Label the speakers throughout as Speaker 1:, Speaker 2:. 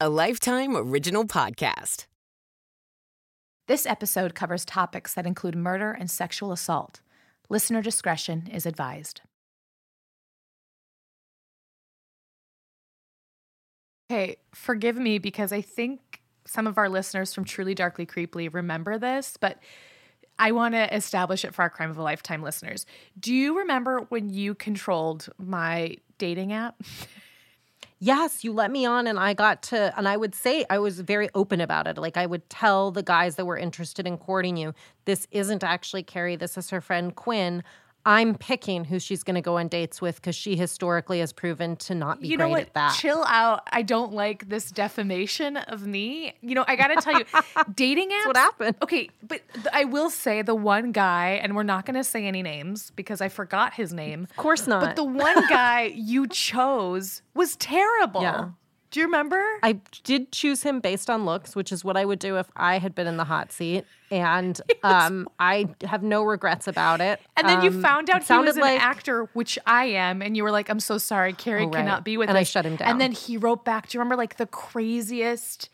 Speaker 1: a Lifetime Original Podcast.
Speaker 2: This episode covers topics that include murder and sexual assault. Listener discretion is advised. Okay, forgive me because I think some of our listeners from Truly Darkly Creeply remember this, but I want to establish it for our Crime of a Lifetime listeners. Do you remember when you controlled my dating app?
Speaker 3: Yes, you let me on and I got to and I would say I was very open about it. Like I would tell the guys that were interested in courting you, this isn't actually Carrie, this is her friend Quinn. I'm picking who she's going to go on dates with because she historically has proven to not be
Speaker 2: you
Speaker 3: great
Speaker 2: know what?
Speaker 3: at that.
Speaker 2: Chill out. I don't like this defamation of me. You know, I got to tell you, dating apps.
Speaker 3: what happened.
Speaker 2: Okay, but th- I will say the one guy, and we're not going to say any names because I forgot his name.
Speaker 3: Of course not.
Speaker 2: But the one guy you chose was terrible.
Speaker 3: Yeah.
Speaker 2: Do you remember?
Speaker 3: I did choose him based on looks, which is what I would do if I had been in the hot seat. And um, I have no regrets about it.
Speaker 2: and then you
Speaker 3: Um,
Speaker 2: found out he was an
Speaker 3: like,
Speaker 2: actor, which I am, and you were like, "I'm so sorry, Carrie
Speaker 3: Oh, right.
Speaker 2: cannot be with
Speaker 3: And I shut him down.
Speaker 2: And then he wrote back. Do you remember like the craziest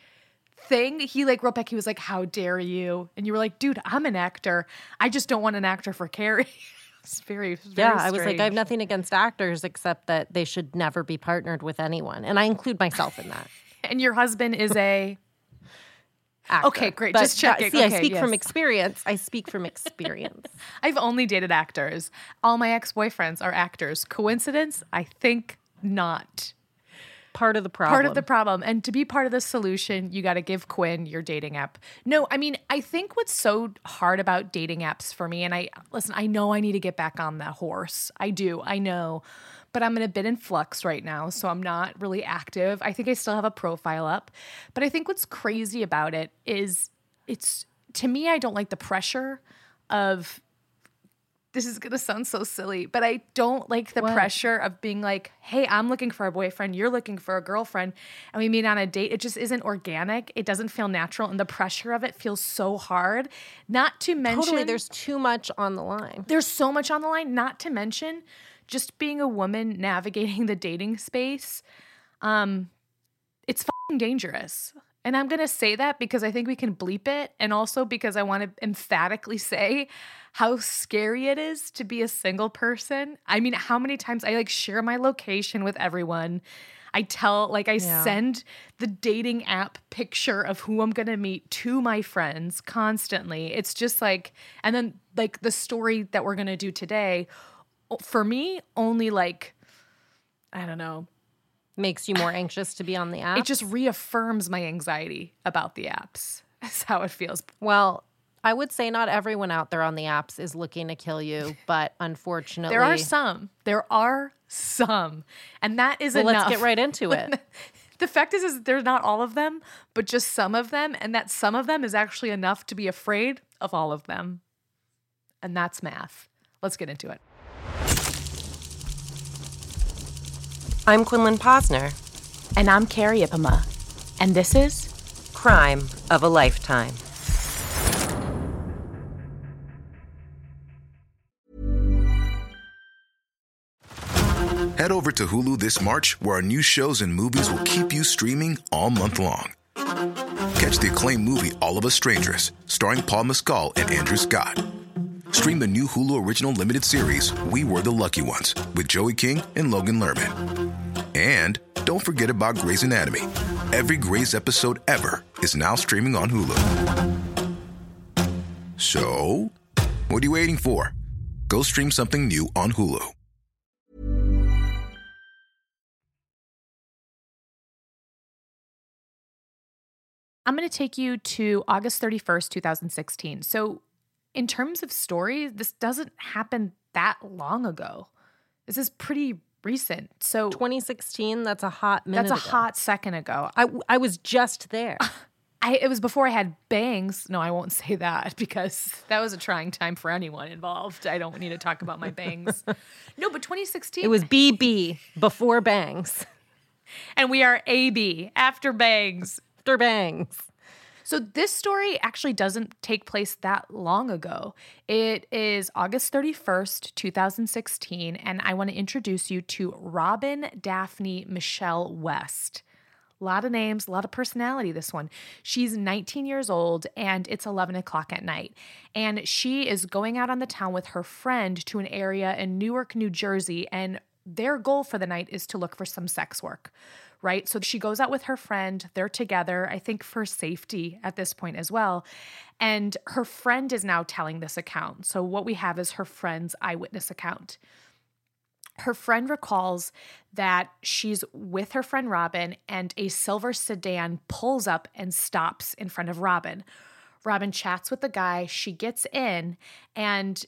Speaker 2: thing? He like wrote back. He was like, "How dare you?" And you were like, "Dude, I'm an actor. I just don't want an actor for Carrie." it's very, very
Speaker 3: Yeah, I was like, I have nothing against actors except that they should never be partnered with anyone. And I include myself in that.
Speaker 2: And your husband is a.
Speaker 3: actor.
Speaker 2: Okay, great.
Speaker 3: But
Speaker 2: Just checking.
Speaker 3: See, I
Speaker 2: Okay,
Speaker 3: speak from experience. I speak from experience.
Speaker 2: I've only dated actors. All my ex boyfriends are actors. Coincidence? I think not.
Speaker 3: Part of the problem.
Speaker 2: part of the problem. And to be part of the solution, you got to give Quinn your dating app. No, I mean, I think what's so hard about dating apps for me, and I listen, I know I need to get back on that horse. I do, I know. But I'm in a bit in flux right now, so I'm not really active. I think I still have a profile up. But I think what's crazy about it is it's to me, I don't like the pressure of this is gonna sound so silly, but I don't like the pressure of being like, hey, I'm looking for a boyfriend, you're looking for a girlfriend, and we meet on a date. It just isn't organic. It doesn't feel natural, and the pressure of it feels so hard. Not to mention,
Speaker 3: Totally, there's too much on the line.
Speaker 2: there's so much on the line. Not to mention, just being a woman navigating the dating space, um, it's fucking dangerous. And I'm gonna say that because I think we can bleep it, and also because I want to emphatically say how scary it is to be a single person. I mean, how many times I like share my location with everyone. I tell, like, I
Speaker 3: Yeah.
Speaker 2: send the dating app picture of who I'm gonna meet to my friends constantly. It's just like, and then like the story that we're gonna do today, for me, only like, I don't know,
Speaker 3: Makes you more anxious to be on the app.
Speaker 2: it just reaffirms my anxiety about the apps. That's how it feels.
Speaker 3: well, I would say not everyone out there on the apps is looking to kill you, but unfortunately,
Speaker 2: There are some. There are some. And that is
Speaker 3: Well,
Speaker 2: enough.
Speaker 3: let's get right into it.
Speaker 2: The fact is, is there's not all of them, but just some of them. And that some of them is actually enough to be afraid of all of them. And that's math. Let's get into it.
Speaker 3: I'm Quinlan Posner.
Speaker 2: And I'm Carrie Ipama. And this is
Speaker 3: Crime of a lifetime.
Speaker 4: Head over to Hulu this March, where our new shows and movies will keep you streaming all month long. Catch the acclaimed movie All of Us Strangers, starring Paul Mescal and Andrew Scott. Stream the new Hulu original limited series We Were the Lucky Ones with Joey King and Logan Lerman. And don't forget about Grey's Anatomy. Every Grey's episode ever is now streaming on Hulu. So, what are you waiting for? Go stream something new on Hulu.
Speaker 2: I'm going to take you to August 31st, 2016. So, in terms of story, this doesn't happen that long ago. This is pretty recent. So,
Speaker 3: 2016, that's a hot minute.
Speaker 2: that's a
Speaker 3: ago.
Speaker 2: hot second ago.
Speaker 3: I, I was just there.
Speaker 2: I, it was before I had bangs. No, I won't say that because that was a trying time for anyone involved. I don't need to talk about my bangs. no, but 2016.
Speaker 3: It was BB before bangs.
Speaker 2: and we are AB after bangs.
Speaker 3: After bangs.
Speaker 2: So this story actually doesn't take place that long ago. It is August 31st, 2016, and I want to introduce you to Robin Daphne Michelle West. A lot of names, a lot of personality, this one. She's 19 years old and it's 11 o'clock at night. And she is going out on the town with her friend to an area in Newark, New Jersey. And their goal for the night is to look for some sex work, right? So she goes out with her friend. They're together, I think for safety at this point as well. And her friend is now telling this account. So what we have is her friend's eyewitness account her friend recalls that she's with her friend Robin and a silver sedan pulls up and stops in front of Robin. Robin chats with the guy, she gets in, and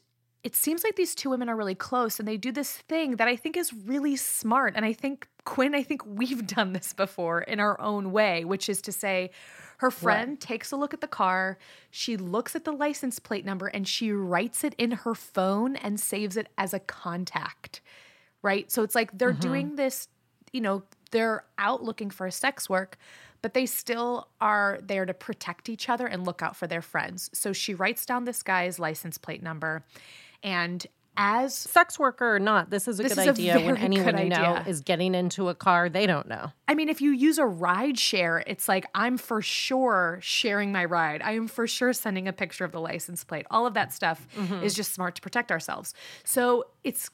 Speaker 2: it seems like these two women are really close and they do this thing that I think is really smart. And I think, Quinn, I think we've done this before in our own way, which is to say, her friend what? takes a look at the car, she looks at the license plate number, and she writes it in her phone and saves it as a contact right? So it's like they're mm-hmm. doing this, you know, they're out looking for a sex work, but they still are there to protect each other and look out for their friends. So she writes down this guy's license plate number and as
Speaker 3: sex worker or not, this is a this good is idea a when anyone you know is getting into a car they don't know.
Speaker 2: I mean, if you use a ride share, it's like I'm for sure sharing my ride. I am for sure sending a picture of the license plate. All of that stuff mm-hmm. is just smart to protect ourselves. So it's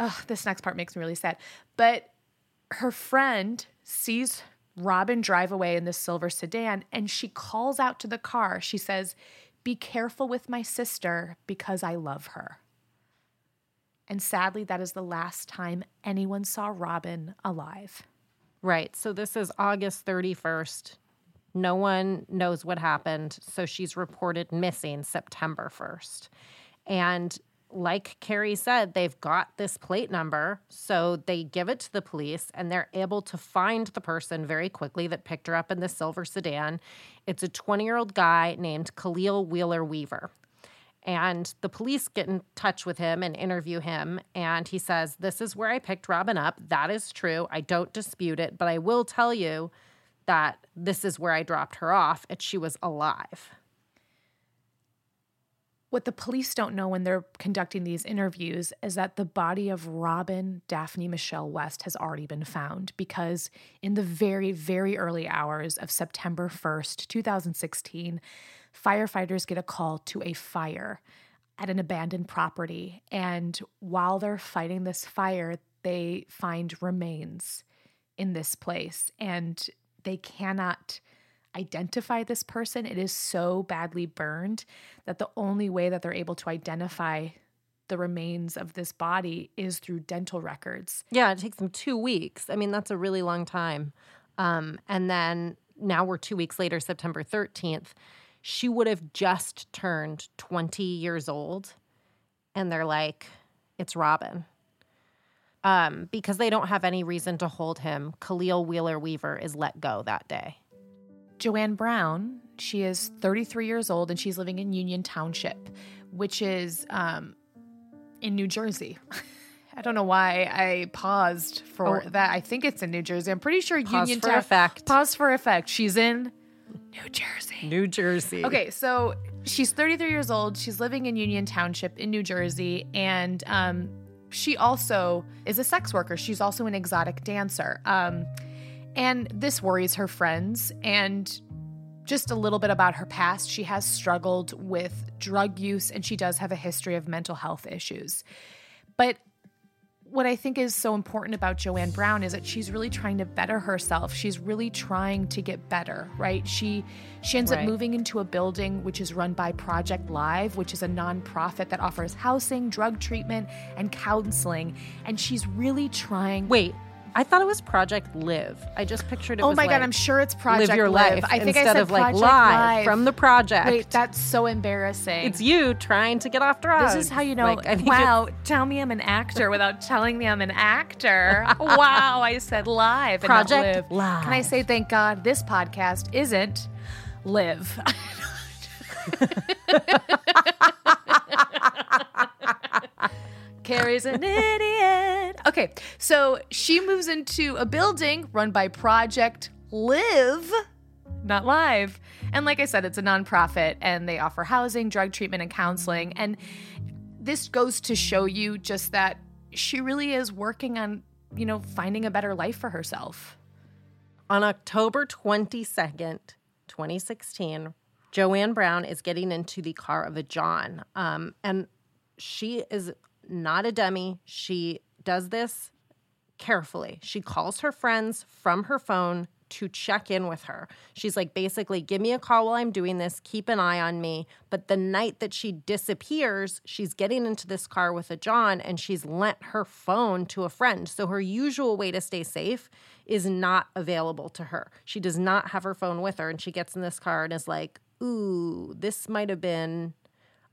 Speaker 2: oh, this next part makes me really sad. But her friend sees Robin drive away in this silver sedan and she calls out to the car. She says, Be careful with my sister because I love her. And sadly, that is the last time anyone saw Robin alive.
Speaker 3: Right. So this is August 31st. No one knows what happened. So she's reported missing September 1st. And like Carrie said, they've got this plate number. So they give it to the police and they're able to find the person very quickly that picked her up in the silver sedan. It's a 20 year old guy named Khalil Wheeler Weaver. And the police get in touch with him and interview him. And he says, This is where I picked Robin up. That is true. I don't dispute it. But I will tell you that this is where I dropped her off and she was alive.
Speaker 2: What the police don't know when they're conducting these interviews is that the body of Robin Daphne Michelle West has already been found because in the very, very early hours of September 1st, 2016, firefighters get a call to a fire at an abandoned property. And while they're fighting this fire, they find remains in this place and they cannot identify this person. It is so badly burned that the only way that they're able to identify the remains of this body is through dental records.
Speaker 3: Yeah, it takes them two weeks. I mean, that's a really long time. Um, and then now we're two weeks later, September 13th. She would have just turned 20 years old. And they're like, it's Robin. Um, because they don't have any reason to hold him, Khalil Wheeler Weaver is let go that day.
Speaker 2: Joanne Brown, she is 33 years old and she's living in Union Township, which is um, in New Jersey. I don't know why I paused for oh. that. I think it's in New Jersey. I'm pretty sure
Speaker 3: pause
Speaker 2: Union
Speaker 3: for Ta- effect.
Speaker 2: Pause for effect. She's in New Jersey.
Speaker 3: New Jersey.
Speaker 2: Okay, so she's 33 years old. She's living in Union Township in New Jersey, and um, she also is a sex worker. She's also an exotic dancer. Um, and this worries her friends. And just a little bit about her past she has struggled with drug use and she does have a history of mental health issues. But what I think is so important about Joanne Brown is that she's really trying to better herself. She's really trying to get better, right? She she ends right. up moving into a building which is run by Project Live, which is a nonprofit that offers housing, drug treatment, and counseling. And she's really trying
Speaker 3: Wait, I thought it was Project Live. I just pictured it.
Speaker 2: Oh my
Speaker 3: like,
Speaker 2: god, I'm sure it's Project
Speaker 3: Live Your
Speaker 2: Live.
Speaker 3: Life I think instead I said of like live, live, from the project.
Speaker 2: Wait, that's so embarrassing.
Speaker 3: It's you trying to get off drugs.
Speaker 2: This is how you know. Like, wow, to... tell me I'm an actor without telling me I'm an actor. wow, I said live.
Speaker 3: Project
Speaker 2: live.
Speaker 3: Live.
Speaker 2: Can I say thank God this podcast isn't live. Carrie's an idiot. Okay, so she moves into a building run by Project Live, not Live. And like I said, it's a nonprofit and they offer housing, drug treatment, and counseling. And this goes to show you just that she really is working on, you know, finding a better life for herself.
Speaker 3: On October 22nd, 2016, Joanne Brown is getting into the car of a John. Um, and she is not a dummy. She does this carefully. She calls her friends from her phone to check in with her. She's like, basically, give me a call while I'm doing this, keep an eye on me. But the night that she disappears, she's getting into this car with a John and she's lent her phone to a friend. So her usual way to stay safe is not available to her. She does not have her phone with her. And she gets in this car and is like, ooh, this might have been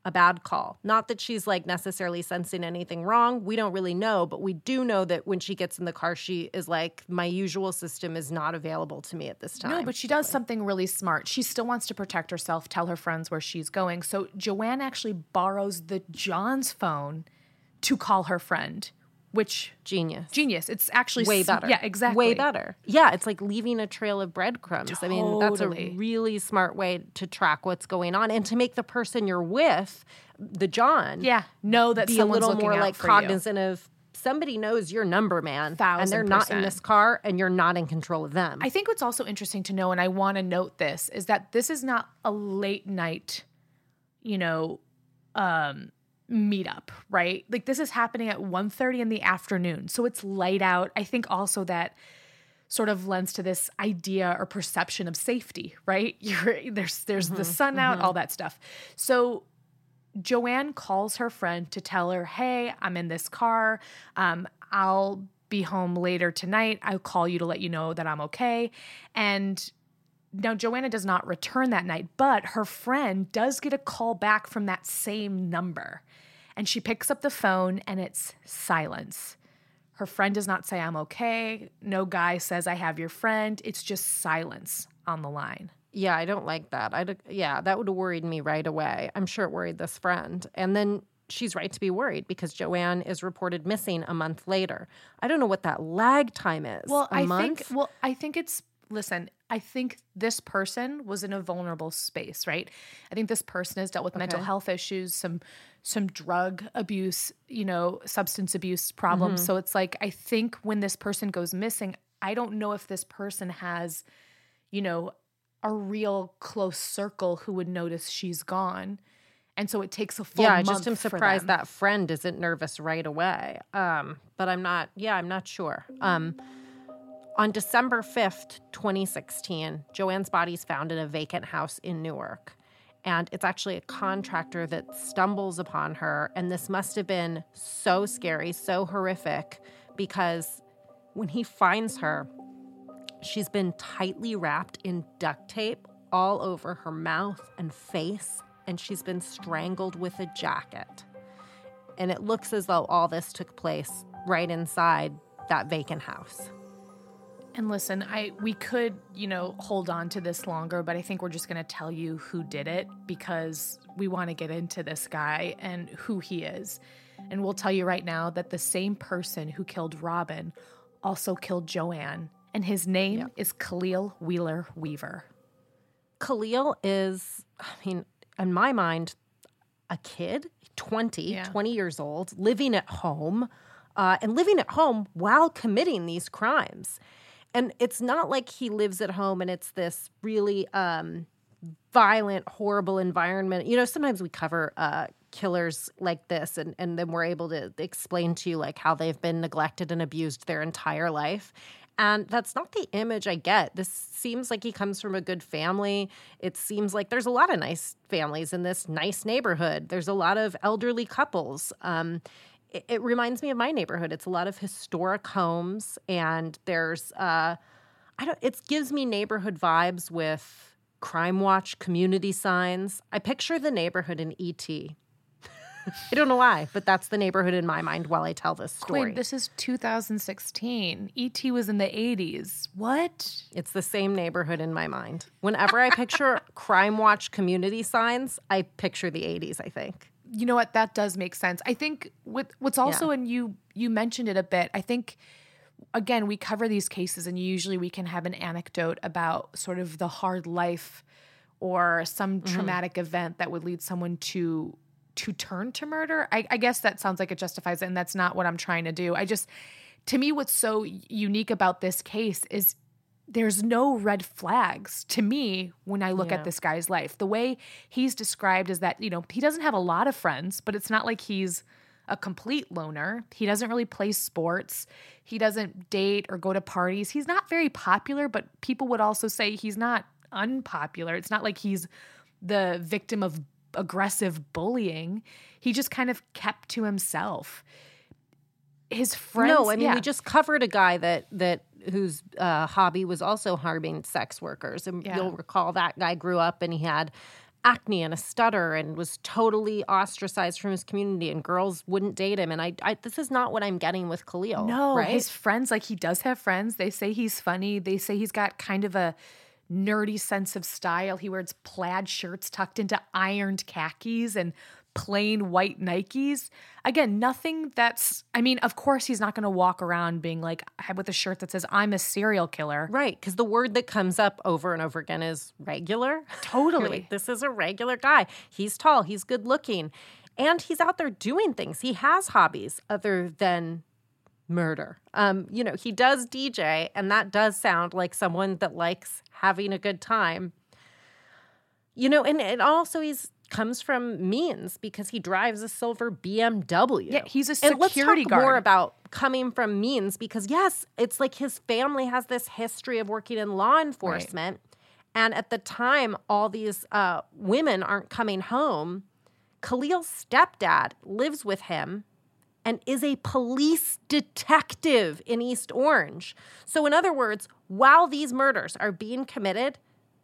Speaker 3: a bad call. Not that she's like necessarily sensing anything wrong. We don't really know, but we do know that when she gets in the car, she is like, my usual system is not available to me at this time.
Speaker 2: No, but she does something really smart. She still wants to protect herself, tell her friends where she's going. So Joanne actually borrows the John's phone to call her friend, which
Speaker 3: genius.
Speaker 2: genius. It's actually
Speaker 3: Way better.
Speaker 2: Yeah, exactly.
Speaker 3: Way better. Yeah, it's like leaving a trail of breadcrumbs. I mean, that's a really smart way to track what's going on and to make the person you're with, the John,
Speaker 2: Yeah, know that
Speaker 3: be a little more like
Speaker 2: for you.
Speaker 3: cognizant of somebody knows your number, man. and they're
Speaker 2: Thousand
Speaker 3: not in this car and you're not in control of them.
Speaker 2: I think what's also interesting to know, and I want to note this, is that this is not a late night, you know, um, meetup, right? Like this is happening at 1.30 in the afternoon. So it's light out. I think also that sort of lends to this idea or perception of safety, right? You're there's there's the sun out, all that stuff. So Joanne calls her friend to tell her, "Hey, I'm in this car. Um, I'll be home later tonight. I'll call you to let you know that I'm okay." And now Joanna does not return that night, but her friend does get a call back from that same number. And she picks up the phone and it's silence. Her friend does not say, I'm okay. No guy says, I have your friend. It's just silence on the line.
Speaker 3: Yeah, I don't like that. I yeah, that would have worried me right away. I'm sure it worried this friend. And then she's right to be worried because Joanne is reported missing a month later. I don't know what that lag time is.
Speaker 2: Well,
Speaker 3: a
Speaker 2: I
Speaker 3: month?
Speaker 2: think well, I think it's listen, I think this person was in a vulnerable space, right? I think this person has dealt with mental health issues, some some drug abuse, you know, substance abuse problems.
Speaker 3: Mm-hmm.
Speaker 2: So it's like I think when this person goes missing, I don't know if this person has, you know, a real close circle who would notice she's gone. And so it takes a full
Speaker 3: yeah, I just am surprised that friend isn't nervous right away. Um, but I'm not. Yeah, I'm not sure. Um, on December fifth, 2016, Joanne's body is found in a vacant house in Newark, and it's actually a contractor that stumbles upon her. And this must have been so scary, so horrific, because when he finds her, she's been tightly wrapped in duct tape all over her mouth and face, and she's been strangled with a jacket. And it looks as though all this took place right inside that vacant house.
Speaker 2: And listen, I we could, you know, hold on to this longer, but I think we're just going to tell you who did it because we want to get into this guy and who he is. And we'll tell you right now that the same person who killed Robin also killed Joanne, and his name is Khalil Wheeler Weaver.
Speaker 3: Khalil is, I mean, in my mind, a kid, 20,
Speaker 2: Yeah.
Speaker 3: 20 years old, living at home, uh, and living at home while committing these crimes. And it's not like he lives at home and it's this really um, violent, horrible environment. You know, sometimes we cover uh, killers like this and, and then we're able to explain to you like how they've been neglected and abused their entire life. And that's not the image I get. This seems like he comes from a good family. It seems like there's a lot of nice families in this nice neighborhood. There's a lot of elderly couples. Um, it, it reminds me of my neighborhood. It's a lot of historic homes, and there's uh, I don't. It gives me neighborhood vibes with Crime Watch community signs. I picture the neighborhood in ET. I don't know why, but that's the neighborhood in my mind while I tell this story.
Speaker 2: Wait, this is 2016. ET was in the 80s. What?
Speaker 3: It's the same neighborhood in my mind. Whenever I picture Crime Watch community signs, I picture the 80s, I think.
Speaker 2: You know what? That does make sense. I think with what's also and you you mentioned it a bit i think again we cover these cases and usually we can have an anecdote about sort of the hard life or some mm-hmm. traumatic event that would lead someone to to turn to murder. I, I guess that sounds like it justifies it and that's not what i'm trying to do. I just to me what's so unique about this case is there's no red flags to me when I look
Speaker 3: Yeah.
Speaker 2: at this guy's life. The way he's described is that, you know, he doesn't have a lot of friends, but it's not like he's a complete loner. He doesn't really play sports. He doesn't date or go to parties. He's not very popular, but people would also say he's not unpopular. It's not like he's the victim of aggressive bullying. He just kind of kept to himself. His friends.
Speaker 3: no, I mean
Speaker 2: yeah.
Speaker 3: we just covered a guy that that whose uh, hobby was also harming sex workers, and
Speaker 2: Yeah.
Speaker 3: you'll recall that guy grew up and he had acne and a stutter and was totally ostracized from his community, and girls wouldn't date him. And I, I this is not what I'm getting with Khalil.
Speaker 2: No,
Speaker 3: right?
Speaker 2: his friends, like he does have friends. They say he's funny. They say he's got kind of a nerdy sense of style. He wears plaid shirts tucked into ironed khakis and plain white Nikes. Again, nothing that's, I mean, of course, he's not going to walk around being like with a shirt that says, I'm a serial killer.
Speaker 3: Right, because the word that comes up over and over again is regular.
Speaker 2: Totally.
Speaker 3: like, this is a regular guy. He's tall, he's good looking, and he's out there doing things. He has hobbies other than murder. Um, you know, he does DJ, and that does sound like someone that likes having a good time. You know, and, and also he's comes from means because he drives a silver BMW.
Speaker 2: Yeah, he's a security
Speaker 3: and let's talk more about coming from means because yes, it's like his family has this history of working in law enforcement, and at the time, all these uh, women aren't coming home. Khalil's stepdad lives with him and is a police detective in East Orange. So, in other words, while these murders are being committed,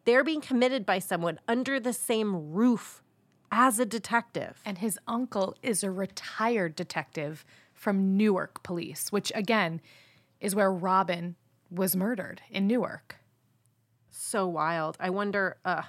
Speaker 3: they're being committed by someone under the same roof as a detective.
Speaker 2: And his uncle is a retired detective from Newark Police, which again is where Robin was murdered in Newark.
Speaker 3: so wild. I wonder. Uh,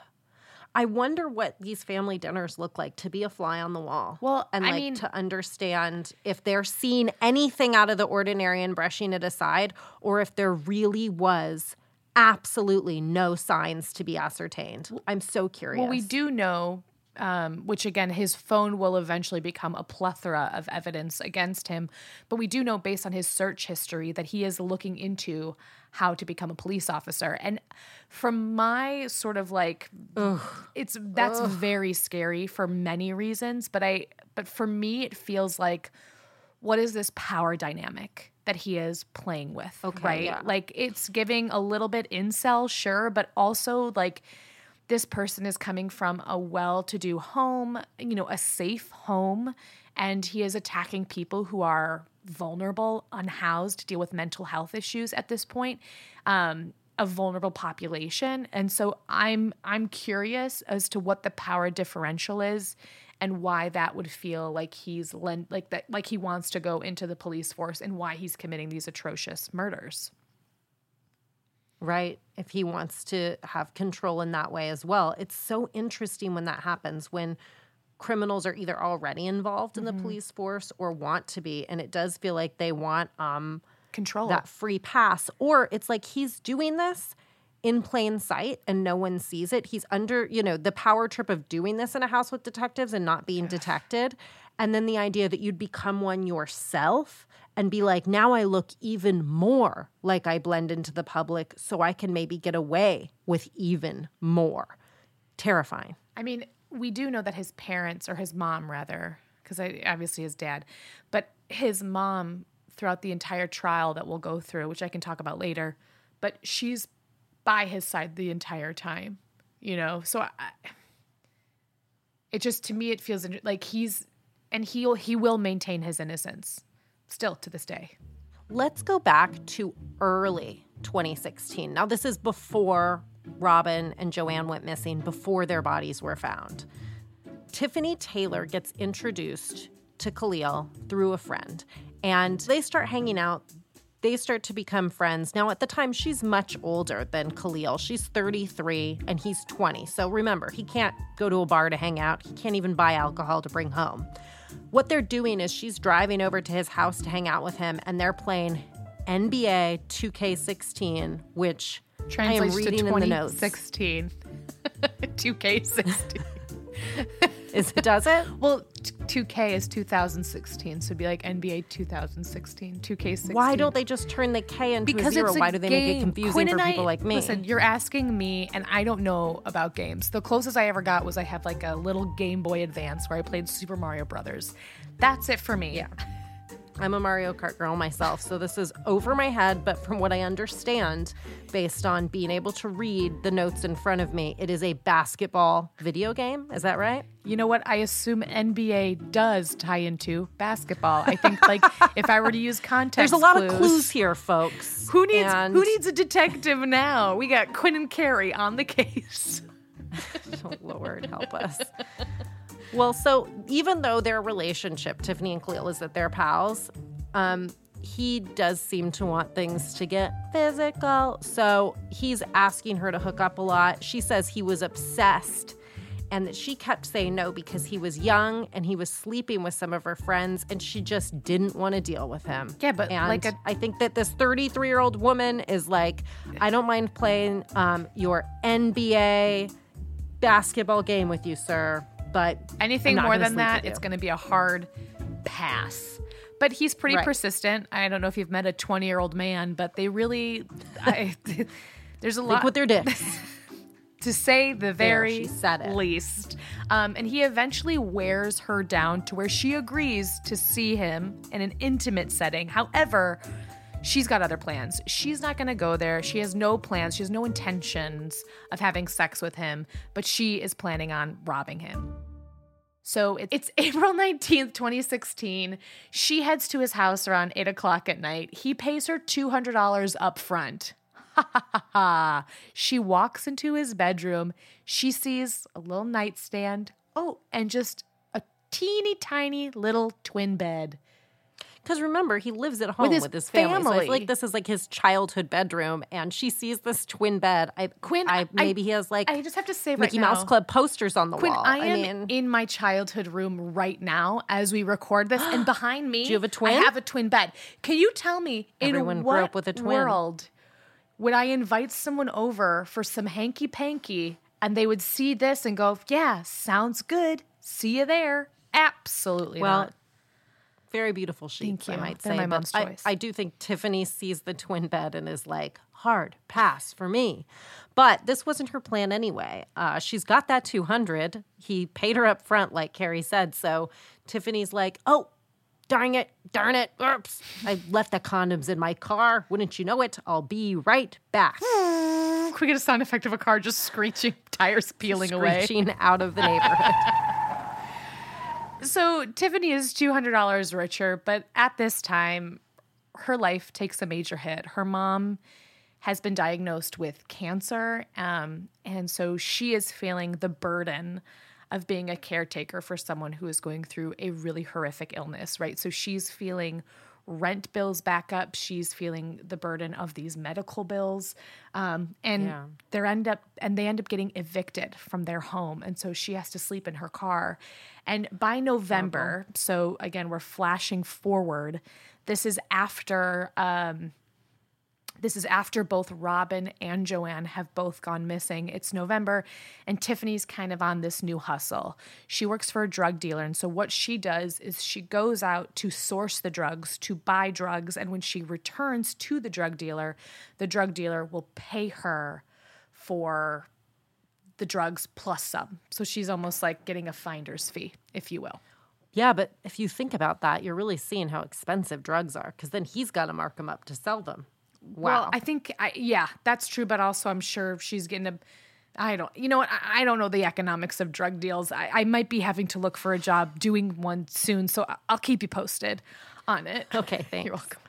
Speaker 3: I wonder what these family dinners look like to be a fly on the wall.
Speaker 2: Well,
Speaker 3: and
Speaker 2: I
Speaker 3: like
Speaker 2: mean-
Speaker 3: to understand if they're seeing anything out of the ordinary and brushing it aside, or if there really was absolutely no signs to be ascertained. I'm so curious.
Speaker 2: Well, we do know, um, which again, his phone will eventually become a plethora of evidence against him. But we do know, based on his search history, that he is looking into how to become a police officer. And from my sort of like, it's that's very scary for many reasons. But I, but for me, it feels like, what is this power dynamic? That he is playing with, Okay, right?
Speaker 3: yeah.
Speaker 2: Like it's giving a little bit incel, sure, but also like this person is coming from a well-to-do home, you know, a safe home, and he is attacking people who are vulnerable, unhoused, deal with mental health issues at this point. Um, a vulnerable population and so i'm i'm curious as to what the power differential is and why that would feel like he's like that like he wants to go into the police force and why he's committing these atrocious murders
Speaker 3: right? If he wants to have control in that way as well. It's so interesting when that happens when criminals are either already involved in the police force or want to be and it does feel like they want um
Speaker 2: control
Speaker 3: that free pass or it's like he's doing this in plain sight and no one sees it. He's under, you know, the power trip of doing this in a house with detectives and not being detected. And then the idea that you'd become one yourself and be like, now I look even more like I blend into the public so I can maybe get away with even more. Terrifying.
Speaker 2: I mean, we do know that his parents, or his mom rather, because obviously his dad, but his mom throughout the entire trial that we'll go through, which I can talk about later, but she's by his side the entire time, you know? So I, it just, to me, it feels like he's, and he'll, he will maintain his innocence still to this day.
Speaker 3: Let's go back to early 2016. Now, this is before Robin and Joanne went missing, before their bodies were found. Tiffany Taylor gets introduced to Khalil through a friend, and they start hanging out. They start to become friends. Now, at the time, she's much older than Khalil. She's 33 and he's 20. So remember, he can't go to a bar to hang out, he can't even buy alcohol to bring home. What they're doing is she's driving over to his house to hang out with him, and they're playing NBA 2K16, which I am reading
Speaker 2: to
Speaker 3: in the notes.
Speaker 2: 2016. 2K16.
Speaker 3: Is it does it?
Speaker 2: Well, t- 2K is 2016, so it'd be like NBA 2016, 2K16.
Speaker 3: Why don't they just turn the K into
Speaker 2: Because
Speaker 3: a zero?
Speaker 2: it's a
Speaker 3: Why do they make it
Speaker 2: game.
Speaker 3: confusing
Speaker 2: Quinn
Speaker 3: for
Speaker 2: and
Speaker 3: people
Speaker 2: I-
Speaker 3: like me?
Speaker 2: Listen, you're asking me, and I don't know about games. The closest I ever got was I have like a little Game Boy Advance where I played Super Mario Brothers. That's it for me. Yeah.
Speaker 3: I'm a Mario Kart girl myself, so this is over my head, but from what I understand, based on being able to read the notes in front of me, it is a basketball video game. Is that right?
Speaker 2: You know what? I assume NBA does tie into basketball. I think like if I were to use context,
Speaker 3: There's a lot
Speaker 2: clues,
Speaker 3: of clues here, folks.
Speaker 2: Who needs
Speaker 3: And-
Speaker 2: who needs a detective now? We got Quinn and Carrie on the case.
Speaker 3: Oh, Lord, help us. Well, so even though their relationship, Tiffany and Khalil, is that they're pals, um, he does seem to want things to get physical. So he's asking her to hook up a lot. She says he was obsessed and that she kept saying no because he was young and he was sleeping with some of her friends and she just didn't want to deal with him.
Speaker 2: Yeah, but
Speaker 3: and
Speaker 2: like a-
Speaker 3: I think that this 33 year old woman is like, I don't mind playing um, your NBA basketball game with you, sir. But
Speaker 2: Anything more than that, it's going to be a hard pass. But he's pretty
Speaker 3: Right.
Speaker 2: persistent. I don't know if you've met a 20 year old man, but they really, I, there's a lot
Speaker 3: Think with their dicks.
Speaker 2: to say the very
Speaker 3: said
Speaker 2: least. Um, and he eventually wears her down to where she agrees to see him in an intimate setting. However, she's got other plans. She's not going to go there. She has no plans. She has no intentions of having sex with him, but she is planning on robbing him. So it- it's April 19th, 2016. She heads to his house around 8 o'clock at night. He pays her $200 up front. Ha ha ha ha. She walks into his bedroom. She sees a little nightstand. Oh, and just a teeny tiny little twin bed.
Speaker 3: Because remember, he lives at home with
Speaker 2: his
Speaker 3: his, family. So I feel like this is like his childhood bedroom, and she sees this twin bed. I,
Speaker 2: Quinn,
Speaker 3: I,
Speaker 2: I-
Speaker 3: maybe he has like
Speaker 2: I just have to say right
Speaker 3: Mickey
Speaker 2: now,
Speaker 3: Mouse Club posters on the
Speaker 2: Quinn,
Speaker 3: wall.
Speaker 2: I am
Speaker 3: mean,
Speaker 2: in my childhood room right now as we record this, and behind me,
Speaker 3: Do you have a twin?
Speaker 2: I have a twin bed. Can you tell me
Speaker 3: Everyone
Speaker 2: in
Speaker 3: grew
Speaker 2: what
Speaker 3: up with a twin.
Speaker 2: world would I invite someone over for some hanky panky, and they would see this and go, "Yeah, sounds good. See you there." Absolutely
Speaker 3: well,
Speaker 2: not.
Speaker 3: Very beautiful sheets,
Speaker 2: Thank
Speaker 3: I might
Speaker 2: They're
Speaker 3: say.
Speaker 2: my mom's
Speaker 3: I,
Speaker 2: choice.
Speaker 3: I do think Tiffany sees the twin bed and is like, hard pass for me. But this wasn't her plan anyway. Uh, she's got that 200. He paid her up front, like Carrie said. So Tiffany's like, oh, darn it, darn it. Oops. I left the condoms in my car. Wouldn't you know it? I'll be right back.
Speaker 2: Can we get a sound effect of a car just screeching, tires peeling away?
Speaker 3: Screeching out of the neighborhood.
Speaker 2: So Tiffany is two hundred dollars richer, but at this time, her life takes a major hit. Her mom has been diagnosed with cancer, um, and so she is feeling the burden of being a caretaker for someone who is going through a really horrific illness. Right, so she's feeling rent bills back up. She's feeling the burden of these medical bills, um, and
Speaker 3: Yeah.
Speaker 2: they end up and they end up getting evicted from their home, and so she has to sleep in her car. And by November, so again, we're flashing forward. This is after. Um, this is after both Robin and Joanne have both gone missing. It's November, and Tiffany's kind of on this new hustle. She works for a drug dealer. And so, what she does is she goes out to source the drugs, to buy drugs. And when she returns to the drug dealer, the drug dealer will pay her for the drugs plus some. So, she's almost like getting a finder's fee, if you will.
Speaker 3: yeah, but if you think about that, you're really seeing how expensive drugs are because then he's got to mark them up to sell them. Wow.
Speaker 2: Well, I think, I, yeah, that's true. But also, I'm sure she's getting a. I don't, you know what? I, I don't know the economics of drug deals. I, I might be having to look for a job doing one soon. So I'll keep you posted on it.
Speaker 3: Okay, thanks.
Speaker 2: You're welcome.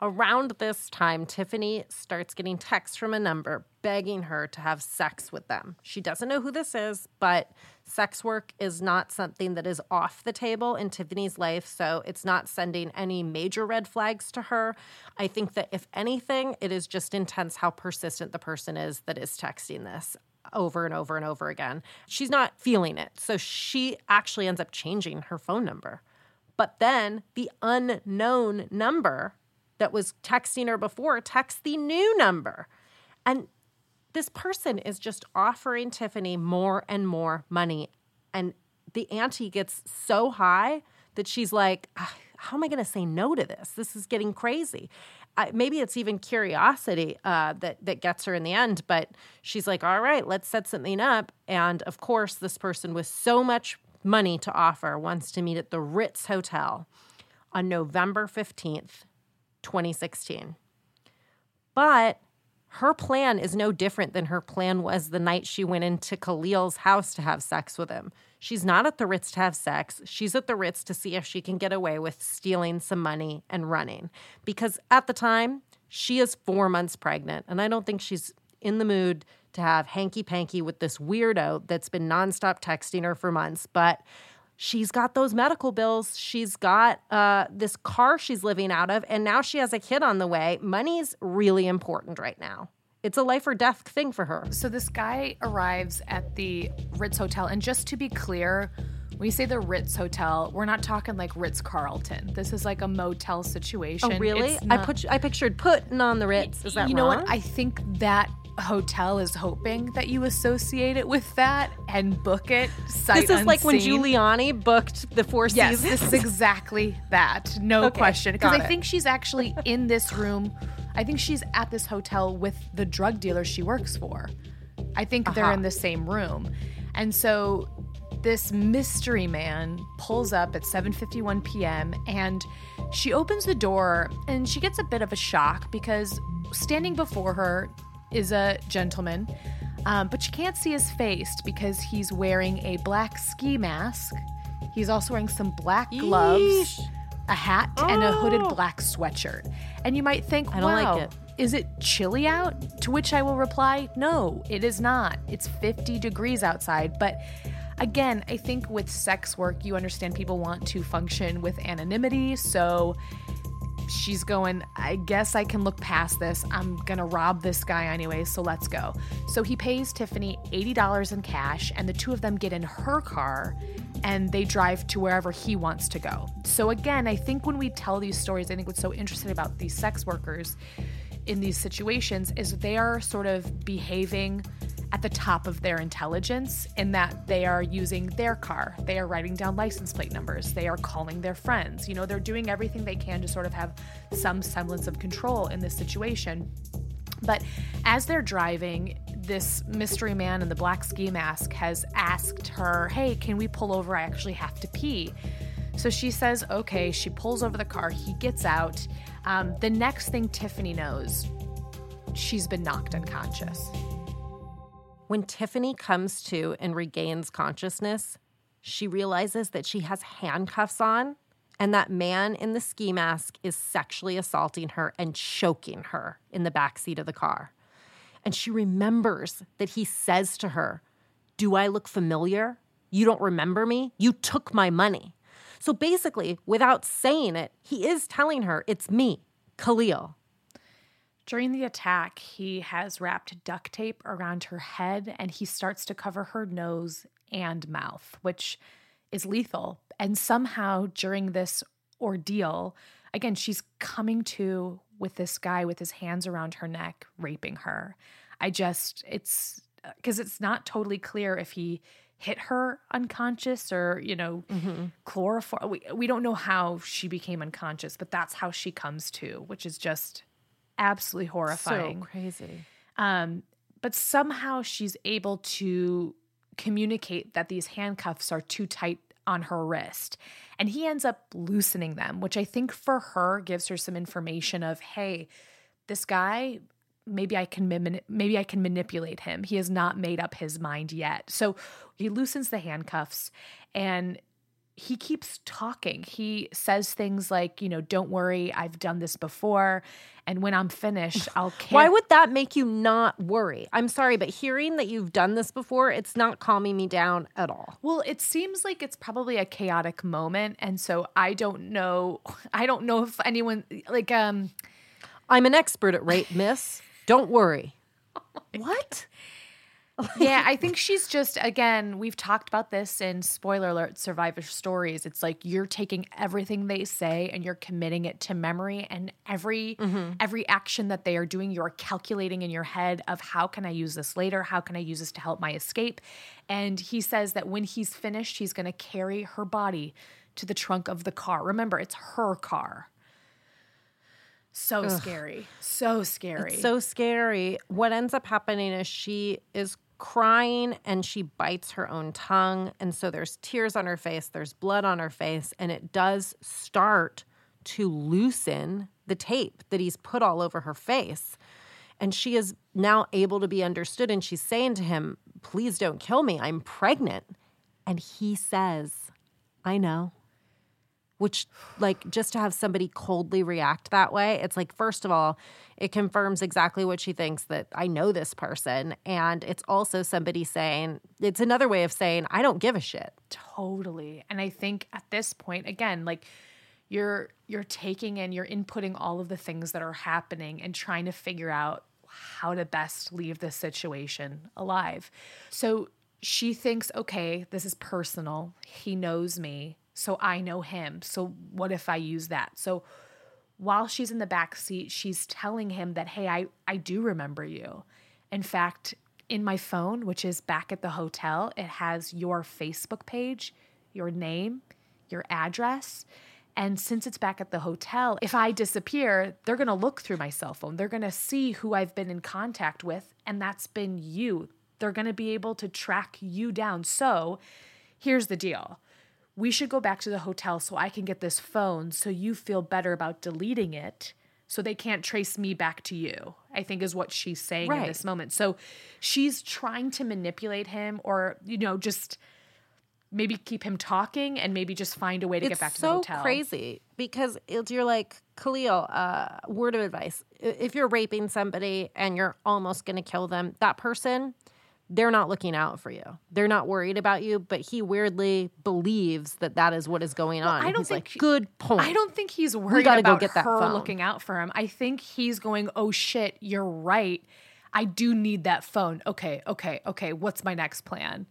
Speaker 3: Around this time, Tiffany starts getting texts from a number begging her to have sex with them. She doesn't know who this is, but sex work is not something that is off the table in Tiffany's life, so it's not sending any major red flags to her. I think that if anything, it is just intense how persistent the person is that is texting this over and over and over again. She's not feeling it, so she actually ends up changing her phone number. But then the unknown number that was texting her before texts the new number. And this person is just offering Tiffany more and more money And the ante gets so high that she's like, "Ah, how am I going to say no to this? This is getting crazy. I, maybe it's even curiosity uh, that that gets her in the end, but she's like, "All right, let's set something up." And of course, this person with so much money to offer wants to meet at the Ritz Hotel on November fifteenth, twenty sixteen. But her plan is no different than her plan was the night she went into Khalil's house to have sex with him. She's not at the Ritz to have sex. She's at the Ritz to see if she can get away with stealing some money and running. Because at the time, she is four months pregnant. And I don't think she's in the mood to have hanky panky with this weirdo that's been nonstop texting her for months. But she's got those medical bills. She's got uh, this car she's living out of, and now she has a kid on the way. Money's really important right now. It's a life or death thing for her.
Speaker 2: So this guy arrives at the Ritz Hotel, and just to be clear, when you say the Ritz Hotel, we're not talking like Ritz Carlton. This is like a motel situation.
Speaker 3: Oh, really?
Speaker 2: It's
Speaker 3: I
Speaker 2: not-
Speaker 3: put I pictured putting on the Ritz. Is that
Speaker 2: you know
Speaker 3: wrong?
Speaker 2: what? I think that hotel is hoping that you associate it with that and book it. Sight
Speaker 3: this is like when. Giuliani booked the Four Seasons.
Speaker 2: Yes, this is exactly that. No
Speaker 3: Okay,
Speaker 2: question. Because I think she's actually in this room. I think she's at this hotel with the drug dealer she works for. I think they're
Speaker 3: Uh-huh.
Speaker 2: in the same room. And so this mystery man pulls up at 7:51 p.m. and she opens the door and she gets a bit of a shock because standing before her is a gentleman. Um, but she can't see his face because he's wearing a black ski mask. He's also wearing some black gloves
Speaker 3: Yeesh.
Speaker 2: a hat and a hooded
Speaker 3: Oh.
Speaker 2: black sweatshirt. And you might think,
Speaker 3: I don't like
Speaker 2: wow,
Speaker 3: it.
Speaker 2: is it chilly out? To which I will reply, no, it is not. It's 50 degrees outside. But again, I think with sex work, you understand people want to function with anonymity. So she's going, I guess I can look past this. I'm going to rob this guy anyway, so let's go. So he pays Tiffany $80 in cash, and the two of them get in her car and they drive to wherever he wants to go. So again, I think when we tell these stories, I think what's so interesting about these sex workers in these situations is they are sort of behaving at the top of their intelligence in that they are using their car. They are writing down license plate numbers. They are calling their friends. You know, they're doing everything they can to sort of have some semblance of control in this situation. But as they're driving, this mystery man in the black ski mask has asked her, Hey, can we pull over? I actually have to pee. So she says, Okay. She pulls over the car. He gets out. Um, the next thing Tiffany knows, she's been knocked unconscious.
Speaker 3: When Tiffany comes to and regains consciousness, she realizes that she has handcuffs on and that man in the ski mask is sexually assaulting her and choking her in the back seat of the car. And she remembers that he says to her, Do I look familiar? You don't remember me? You took my money. So basically, without saying it, he is telling her, It's me, Khalil.
Speaker 2: During the attack, he has wrapped duct tape around her head and he starts to cover her nose and mouth, which is lethal. And somehow during this ordeal, again, she's coming to with this guy with his hands around her neck, raping her. I just, it's uh, because it's not totally clear if he hit her unconscious or, you know, mm-hmm. chloroform. We, we don't know how she became unconscious, but that's how she comes to, which is just absolutely horrifying.
Speaker 3: So crazy.
Speaker 2: Um, but somehow she's able to communicate that these handcuffs are too tight on her wrist. And he ends up loosening them, which I think for her gives her some information of, hey, this guy maybe I can maybe I can manipulate him. He has not made up his mind yet. So he loosens the handcuffs and he keeps talking. He says things like, you know, don't worry, I've done this before. And when I'm finished, I'll care.
Speaker 3: Why would that make you not worry? I'm sorry, but hearing that you've done this before, it's not calming me down at all.
Speaker 2: Well, it seems like it's probably a chaotic moment. And so I don't know. I don't know if anyone, like, um,
Speaker 3: I'm an expert at rape, miss. Don't worry. what?
Speaker 2: yeah, I think she's just again, we've talked about this in spoiler alert survivor stories. It's like you're taking everything they say and you're committing it to memory and every mm-hmm. every action that they are doing you're calculating in your head of how can I use this later? How can I use this to help my escape? And he says that when he's finished, he's going to carry her body to the trunk of the car. Remember, it's her car. So scary. So scary.
Speaker 3: It's so scary. What ends up happening is she is crying and she bites her own tongue. And so there's tears on her face, there's blood on her face, and it does start to loosen the tape that he's put all over her face. And she is now able to be understood. And she's saying to him, Please don't kill me. I'm pregnant. And he says, I know which like just to have somebody coldly react that way it's like first of all it confirms exactly what she thinks that i know this person and it's also somebody saying it's another way of saying i don't give a shit
Speaker 2: Totally. And I think at this point, again, like you're you're taking and you're inputting all of the things that are happening and trying to figure out how to best leave this situation alive. So she thinks, okay, this is personal. He knows me, so I know him. So what if I use that? So while she's in the back seat, she's telling him that, hey, I, I do remember you. In fact, in my phone, which is back at the hotel, it has your Facebook page, your name, your address. And since it's back at the hotel, if I disappear, they're going to look through my cell phone. They're going to see who I've been in contact with, and that's been you. They're going to be able to track you down. So here's the deal we should go back to the hotel so I can get this phone so you feel better about deleting it so they can't trace me back to you. I think is what she's saying in this moment. So she's trying to manipulate him or you know just maybe keep him talking and maybe just find a way to
Speaker 3: it's
Speaker 2: get back to the hotel.
Speaker 3: so crazy because it's, you're like Khalil. Uh, word of advice: if you're raping somebody and you're almost going to kill them, that person, they're not looking out for you. They're not worried about you. But he weirdly believes that that is what is going on.
Speaker 2: I don't
Speaker 3: He's
Speaker 2: think
Speaker 3: like, good point.
Speaker 2: I don't think he's worried
Speaker 3: go
Speaker 2: about
Speaker 3: get that
Speaker 2: her
Speaker 3: phone.
Speaker 2: looking out for him. I think he's going, "Oh shit, you're right. I do need that phone. Okay, okay, okay. What's my next plan?"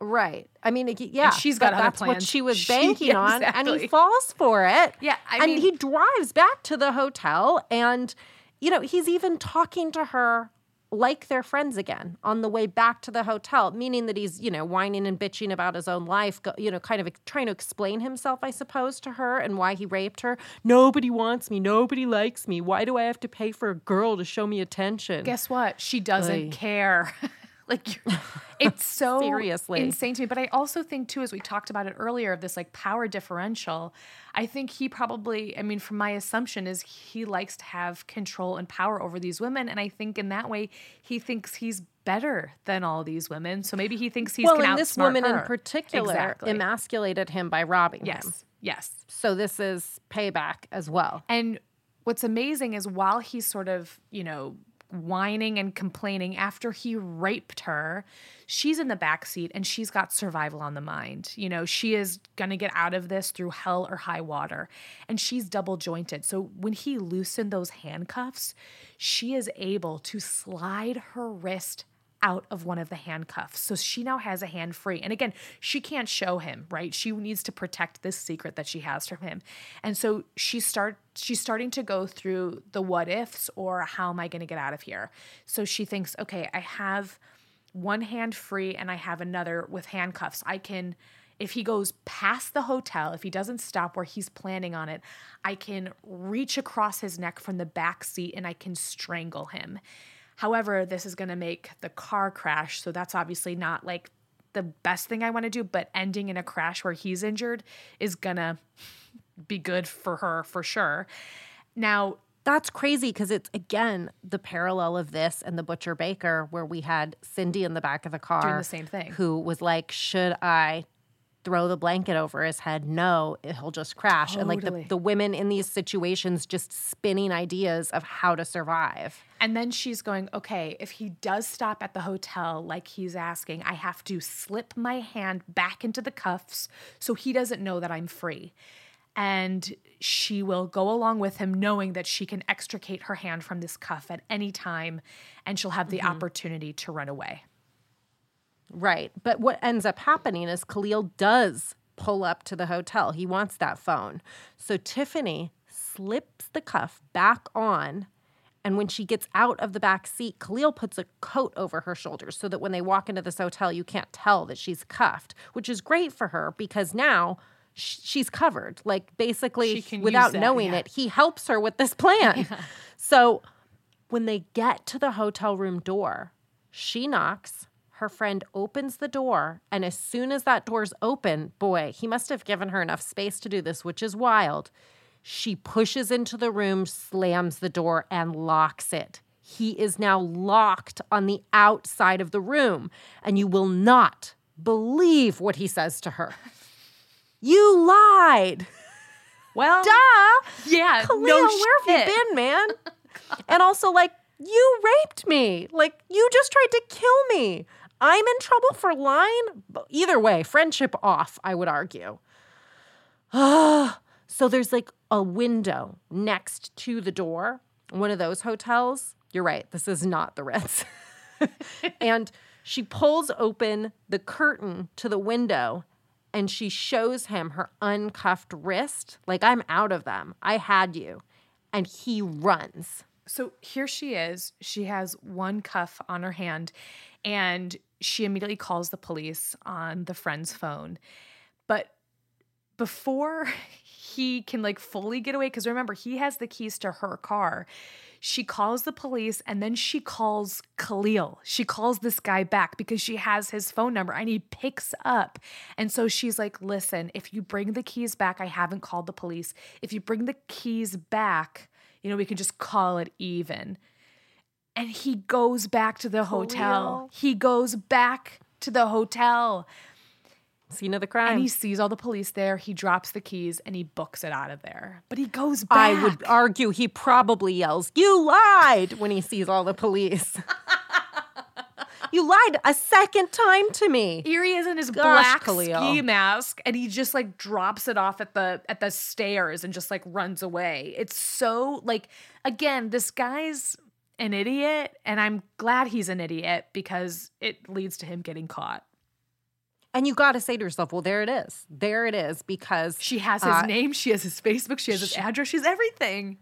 Speaker 3: Right. I mean, yeah.
Speaker 2: she's got
Speaker 3: that's what she was
Speaker 2: She-
Speaker 3: banking
Speaker 2: yeah,
Speaker 3: on, and he falls for it.
Speaker 2: Yeah, I
Speaker 3: and
Speaker 2: mean-
Speaker 3: he drives back to the hotel, and you know he's even talking to her like they're friends again on the way back to the hotel, meaning that he's you know whining and bitching about his own life, you know, kind of trying to explain himself, I suppose, to her and why he raped her. Nobody wants me. Nobody likes me. Why do I have to pay for a girl to show me attention?
Speaker 2: Guess what? She doesn't
Speaker 3: Oy.
Speaker 2: care. like it's so
Speaker 3: Seriously.
Speaker 2: insane to me. But I also think too, as we talked about it earlier, of this like power differential. I think he probably, I mean, from my assumption is he likes to have control and power over these women, and I think in that way he thinks he's better than all these women. So maybe he thinks he's
Speaker 3: well,
Speaker 2: can
Speaker 3: and this woman in particular
Speaker 2: exactly.
Speaker 3: emasculated him by robbing him.
Speaker 2: yes, yes.
Speaker 3: So this is payback as well.
Speaker 2: And what's amazing is while he's sort of, you know, whining and complaining after he raped her, she's in the back seat and she's got survival on the mind. You know, she is going to get out of this through hell or high water. And she's double jointed. So when he loosened those handcuffs, she is able to slide her wrist out of one of the handcuffs. So she now has a hand free. And again, she can't show him, right? She needs to protect this secret that she has from him. And so she start she's starting to go through the what ifs or how am I going to get out of here? So she thinks, okay, I have one hand free and I have another with handcuffs. I can if he goes past the hotel, if he doesn't stop where he's planning on it, I can reach across his neck from the back seat and I can strangle him. However, this is going to make the car crash. So that's obviously not like the best thing I want to do, but ending in a crash where he's injured is going to be good for her for sure. Now,
Speaker 3: That's crazy because it's again the parallel of this and the butcher baker, where we had Cindy in the back of the car
Speaker 2: Doing the same thing.
Speaker 3: who was like, "Should I throw the blanket over his head? No, he'll just crash." And oh,
Speaker 2: like
Speaker 3: the, the women in these situations just spinning ideas of how to survive.
Speaker 2: And then she's going, okay, if he does stop at the hotel like he's asking, I have to slip my hand back into the cuffs so he doesn't know that I'm free. And she will go along with him knowing that she can extricate her hand from this cuff at any time and she'll have the mm-hmm. opportunity to run away.
Speaker 3: Right. But what ends up happening is Khalil does pull up to the hotel. He wants that phone. So Tiffany slips the cuff back on. And when she gets out of the back seat, Khalil puts a coat over her shoulders so that when they walk into this hotel, you can't tell that she's cuffed, which is great for her because now she's covered. Like basically,
Speaker 2: She can use
Speaker 3: without
Speaker 2: that,
Speaker 3: knowing
Speaker 2: yeah.
Speaker 3: it, he helps her with this plan. So when they get to the hotel room door, she knocks. Her friend opens the door. And as soon as that door's open, boy, he must have given her enough space to do this, which is wild. She pushes into the room, slams the door, and locks it. He is now locked on the outside of the room. And you will not believe what he says to her. You lied.
Speaker 2: Well,
Speaker 3: Duh.
Speaker 2: yeah,
Speaker 3: Khalil,
Speaker 2: no
Speaker 3: where have
Speaker 2: shit.
Speaker 3: you been, man? and also, like, you raped me. Like, you just tried to kill me. I'm in trouble for lying. Either way, friendship off, I would argue. so there's like a window next to the door, one of those hotels. You're right, this is not the Ritz. and she pulls open the curtain to the window and she shows him her uncuffed wrist. Like, I'm out of them. I had you. And he runs.
Speaker 2: So here she is. She has one cuff on her hand and she immediately calls the police on the friend's phone. But before he can like fully get away, because remember, he has the keys to her car. She calls the police and then she calls Khalil. She calls this guy back because she has his phone number and he picks up. And so she's like, Listen, if you bring the keys back, I haven't called the police. If you bring the keys back, you know, we can just call it even. And he goes back to the hotel. He goes back to the hotel.
Speaker 3: Scene of the crime.
Speaker 2: And he sees all the police there. He drops the keys and he books it out of there. But he goes back.
Speaker 3: I would argue he probably yells, You lied when he sees all the police. you lied a second time to me.
Speaker 2: Here he is in his
Speaker 3: Gosh,
Speaker 2: black
Speaker 3: Khalil.
Speaker 2: ski mask, and he just like drops it off at the at the stairs and just like runs away. It's so like again, this guy's an idiot, and I'm glad he's an idiot because it leads to him getting caught.
Speaker 3: And you got to say to yourself, Well, there it is. There it is. Because
Speaker 2: She has his
Speaker 3: Uh,
Speaker 2: name, she has his Facebook, she has his address, she's everything.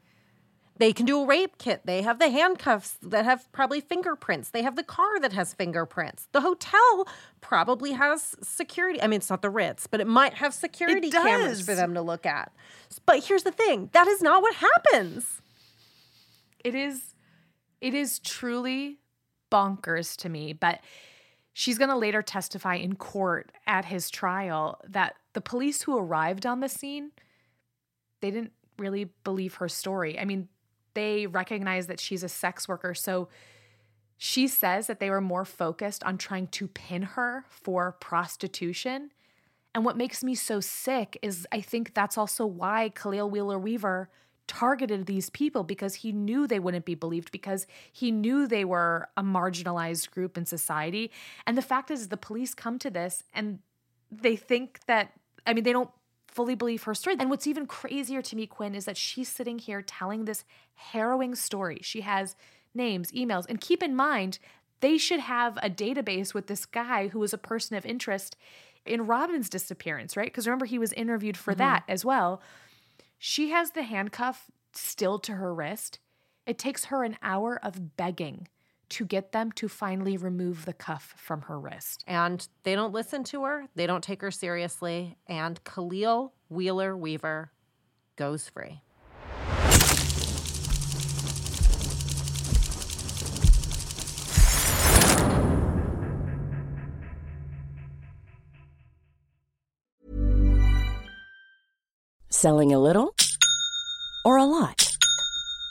Speaker 3: They can do a rape kit. They have the handcuffs that have probably fingerprints. They have the car that has fingerprints. The hotel probably has security. I mean, it's not the Ritz, but it might have security cameras for them to look at. But here's the thing that is not what happens.
Speaker 2: it is it is truly bonkers to me but she's going to later testify in court at his trial that the police who arrived on the scene they didn't really believe her story i mean they recognize that she's a sex worker so she says that they were more focused on trying to pin her for prostitution and what makes me so sick is I think that's also why Khalil Wheeler Weaver targeted these people because he knew they wouldn't be believed because he knew they were a marginalized group in society. And the fact is, the police come to this and they think that, I mean, they don't fully believe her story. And what's even crazier to me, Quinn, is that she's sitting here telling this harrowing story. She has names, emails, and keep in mind, they should have a database with this guy who was a person of interest in Robin's disappearance, right? Because remember, he was interviewed for mm-hmm. that as well. She has the handcuff still to her wrist. It takes her an hour of begging to get them to finally remove the cuff from her wrist.
Speaker 3: And they don't listen to her, they don't take her seriously. And Khalil Wheeler Weaver goes free.
Speaker 5: Selling a little or a lot?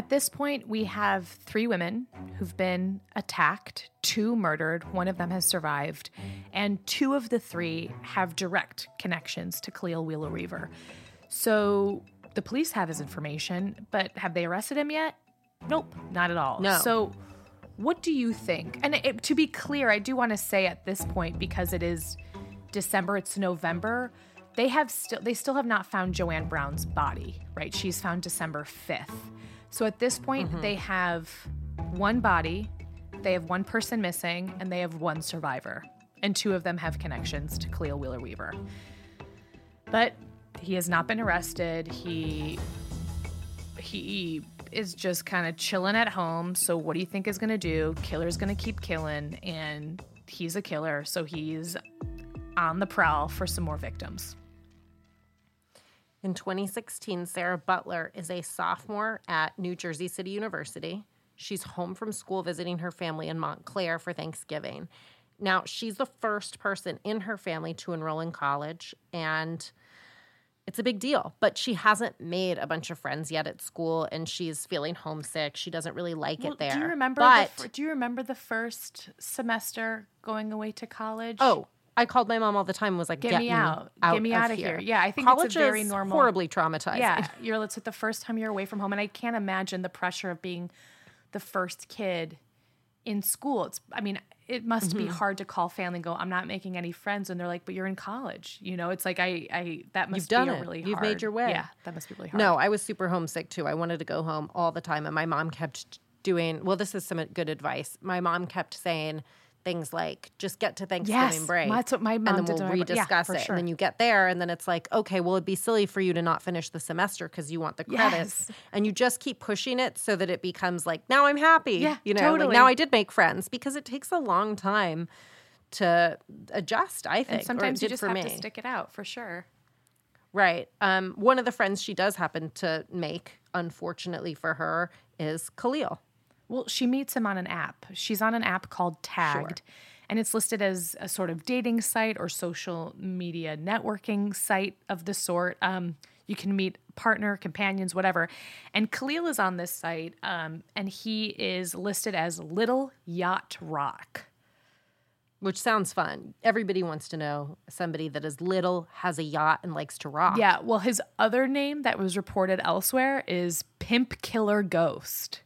Speaker 2: At this point, we have three women who've been attacked, two murdered, one of them has survived, and two of the three have direct connections to Khalil Wheeler Weaver. So the police have his information, but have they arrested him yet? Nope, not at all.
Speaker 3: No.
Speaker 2: So what do you think? And it, to be clear, I do want to say at this point because it is December, it's November. They have still they still have not found Joanne Brown's body, right? She's found December 5th. So at this point mm-hmm. they have one body, they have one person missing, and they have one survivor. And two of them have connections to Khalil Wheeler Weaver. But he has not been arrested. He he is just kind of chilling at home. So what do you think is going to do? Killer's going to keep killing and he's a killer, so he's on the prowl for some more victims.
Speaker 3: In 2016, Sarah Butler is a sophomore at New Jersey City University. She's home from school visiting her family in Montclair for Thanksgiving. Now, she's the first person in her family to enroll in college, and it's a big deal. But she hasn't made a bunch of friends yet at school, and she's feeling homesick. She doesn't really like
Speaker 2: Well,
Speaker 3: it there.
Speaker 2: Do you remember?
Speaker 3: But
Speaker 2: the, do you remember the first semester going away to college?
Speaker 3: oh, I called my mom all the time. and Was like,
Speaker 2: Get
Speaker 3: "Get,
Speaker 2: me out. Get me out
Speaker 3: of
Speaker 2: outta here." Yeah, I think it's a very
Speaker 3: is
Speaker 2: normal-
Speaker 3: horribly traumatizing.
Speaker 2: yeah. You're it's the first time you're away from home, and I can't imagine the pressure of being the first kid in school. It's. I mean, it must
Speaker 3: Mm-hmm.
Speaker 2: be hard to call family and go, "I'm not making any friends," and they're like, "But you're in college." You know, it's like I. I that must
Speaker 3: done
Speaker 2: be
Speaker 3: it.
Speaker 2: really.
Speaker 3: You've made your way.
Speaker 2: Yeah, that must be really hard.
Speaker 3: No, I was super homesick too. I wanted to go home all the time. And my mom kept doing, well, this is some good advice. My mom kept saying things like, just get to Thanksgiving
Speaker 2: Yes,
Speaker 3: break.
Speaker 2: that's what my mom
Speaker 3: And then
Speaker 2: did
Speaker 3: we'll
Speaker 2: bro- yeah,
Speaker 3: it.
Speaker 2: sure.
Speaker 3: And then you get there, and then it's like, okay, well, it'd be silly for you to not finish the semester because you want the credits.
Speaker 2: Yes.
Speaker 3: And you just keep pushing it so that it becomes like, now I'm happy.
Speaker 2: Yeah,
Speaker 3: you know,
Speaker 2: totally.
Speaker 3: like now I did make friends because it takes a long time to adjust, I think.
Speaker 2: and sometimes you just have
Speaker 3: me.
Speaker 2: to stick it out for sure.
Speaker 3: Right. Um, one of the friends she does happen to make, unfortunately for her, is Khalil.
Speaker 2: Well, she meets him on an app. She's on an app called Tagged, and it's listed as a sort of dating site or social media networking site of the sort. Um, you can meet partner, companions, whatever. And Khalil is on this site, um, and he is listed as Little Yacht Rock.
Speaker 3: Which sounds fun. Everybody wants to know somebody that is little, has a yacht, and likes to rock.
Speaker 2: Yeah, well, his other name that was reported elsewhere is Pimp Killer Ghost.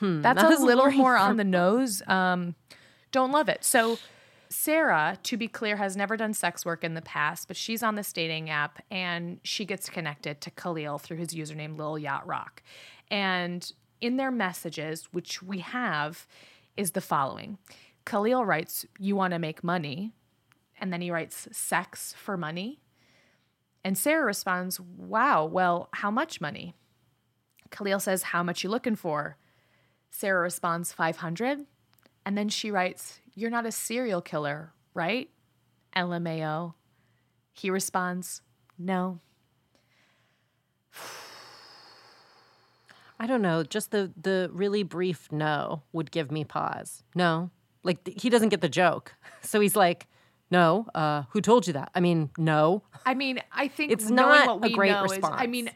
Speaker 2: That's
Speaker 3: that
Speaker 2: a little
Speaker 3: little
Speaker 2: more on the nose. Um, don't love it. So, Sarah, to be clear, has never done sex work in the past, but she's on this dating app and she gets connected to Khalil through his username Lil Yacht Rock. And in their messages, which we have, is the following Khalil writes, You want to make money. And then he writes, Sex for money. And Sarah responds, Wow, well, how much money? Khalil says, How much you looking for? Sarah responds, 500. And then she writes, You're not a serial killer, right? LMAO. He responds, No.
Speaker 3: I don't know. Just the the really brief no would give me pause. No, like th- he doesn't get the joke, so he's like, "No, uh, who told you that?" I mean, no.
Speaker 2: I mean, I think
Speaker 3: It's
Speaker 2: knowing
Speaker 3: not
Speaker 2: what
Speaker 3: a great
Speaker 2: know is, I mean,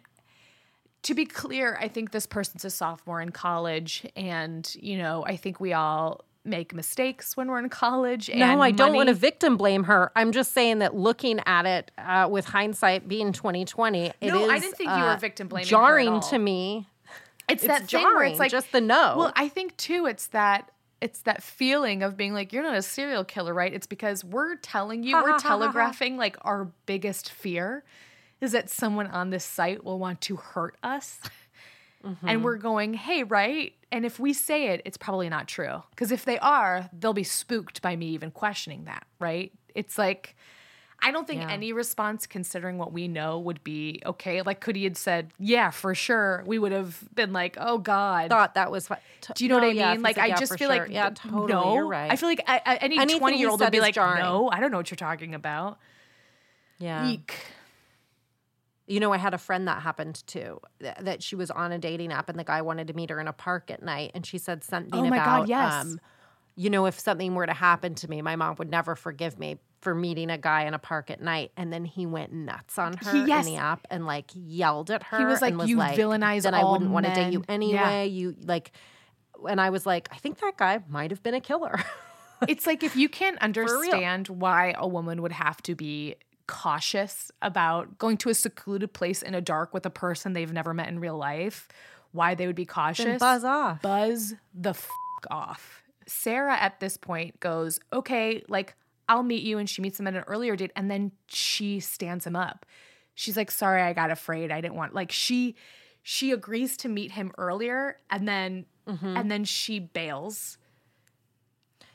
Speaker 2: to be clear, I think this person's a sophomore in college, and you know, I think we all make mistakes when we're in college.
Speaker 3: No, I don't want to victim blame her. I'm just saying that looking at it uh, with hindsight being 2020, it
Speaker 2: No, I didn't think you were
Speaker 3: uh,
Speaker 2: victim blaming
Speaker 3: Jarring to me.
Speaker 2: It's,
Speaker 3: It's
Speaker 2: that thing where
Speaker 3: jarring,
Speaker 2: it's like
Speaker 3: just the no.
Speaker 2: Well, I think too, it's that it's that feeling of being like you're not a serial killer, right? It's because we're telling you, we're telegraphing like our biggest fear is that someone on this site will want to hurt us. Mm-hmm. and we're going, hey, right? And if we say it, it's probably not true. Because if they are, they'll be spooked by me even questioning that, right? It's like, I don't think
Speaker 3: Yeah.
Speaker 2: any response, considering what we know, would be okay. Like, could he had said, yeah, for sure, we would have been like, oh God.
Speaker 3: Thought that was. fu- t-
Speaker 2: Do you know
Speaker 3: no,
Speaker 2: what I
Speaker 3: yeah,
Speaker 2: mean? Like,
Speaker 3: said,
Speaker 2: I
Speaker 3: yeah,
Speaker 2: just feel
Speaker 3: sure.
Speaker 2: like,
Speaker 3: yeah, totally.
Speaker 2: no.
Speaker 3: You're right.
Speaker 2: I feel like I, I, any
Speaker 3: Anything he
Speaker 2: 20 year old would be like,
Speaker 3: jarring.
Speaker 2: no, I don't know what you're talking about.
Speaker 3: yeah.
Speaker 2: Eek.
Speaker 3: You know, I had a friend that happened to that she was on a dating app and the guy wanted to meet her in a park at night and she said something
Speaker 2: Oh my
Speaker 3: about
Speaker 2: God, yes.
Speaker 3: um you know, if something were to happen to me, my mom would never forgive me for meeting a guy in a park at night. And then he went nuts on her
Speaker 2: He- yes.
Speaker 3: in the app and like yelled at her.
Speaker 2: He was like,
Speaker 3: was
Speaker 2: "You
Speaker 3: like,
Speaker 2: villainize
Speaker 3: Then I wouldn't want to date you
Speaker 2: men." Yeah.
Speaker 3: anyway. You like, and I was like, I think that guy might have been a killer.
Speaker 2: it's like if you can't understand why a woman would have to be cautious about going to a secluded place in a dark with a person they've never met in real life, why they would be cautious.
Speaker 3: buzz off.
Speaker 2: Buzz the f- off. Sarah at this point goes, okay, like I'll meet you. And she meets him at an earlier date. And then she stands him up. She's like, sorry, I got afraid. I didn't want like she she agrees to meet him earlier and then
Speaker 3: Mm-hmm.
Speaker 2: and then she bails.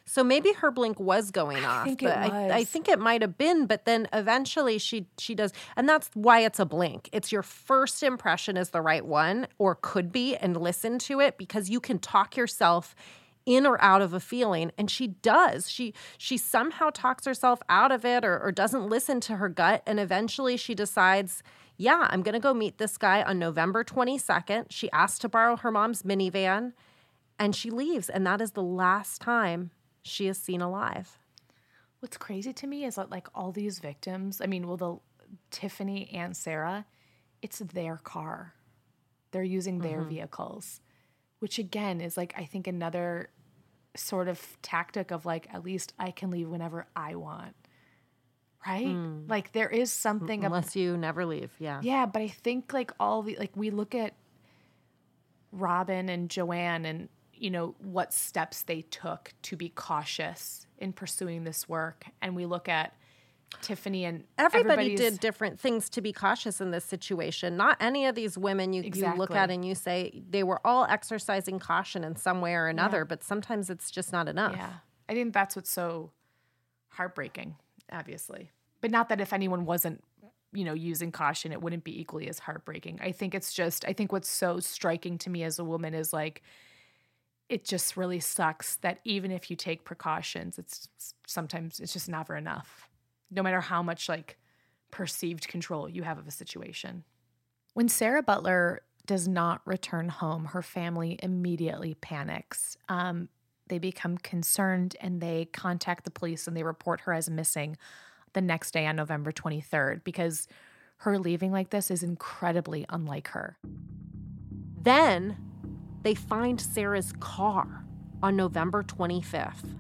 Speaker 3: So maybe her blink was going off.
Speaker 2: I think it
Speaker 3: but I, I think it might have been, but then eventually she she does, and that's why it's a blink. It's your first impression is the right one, or could be, and listen to it because you can talk yourself in or out of a feeling, and she does. She she somehow talks herself out of it, or, or doesn't listen to her gut, and eventually she decides. Yeah, I'm gonna go meet this guy on November 22nd. She asks to borrow her mom's minivan and she leaves. And that is the last time she is seen alive.
Speaker 2: What's crazy to me is that like all these victims, I mean, well, the Tiffany and Sarah, it's their car. They're using their mm-hmm. vehicles, which again is like I think another sort of tactic of like at least I can leave whenever I want. Right? Hmm. Like there is something ab-
Speaker 3: Unless you never leave. Yeah.
Speaker 2: yeah, but I think like all the like we look at Robin and Joanne and you know what steps they took to be cautious in pursuing this work, and we look at Tiffany and
Speaker 3: Everybody did different things to be cautious in this situation. Not any of these women you, you look at and you say they were all exercising caution in some way or another, but sometimes it's just not enough.
Speaker 2: Yeah, I think that's what's so heartbreaking, obviously, but not that if anyone wasn't you know using caution it wouldn't be equally as heartbreaking. I think it's just i think what's so striking to me as a woman is like it just really sucks that even if you take precautions it's sometimes it's just never enough no matter how much like perceived control you have of a situation when sarah butler does not return home her family immediately panics um, they become concerned and they contact the police and they report her as missing the next day on November 23rd because her leaving like this is incredibly unlike her.
Speaker 3: Then they find Sarah's car on November 25th,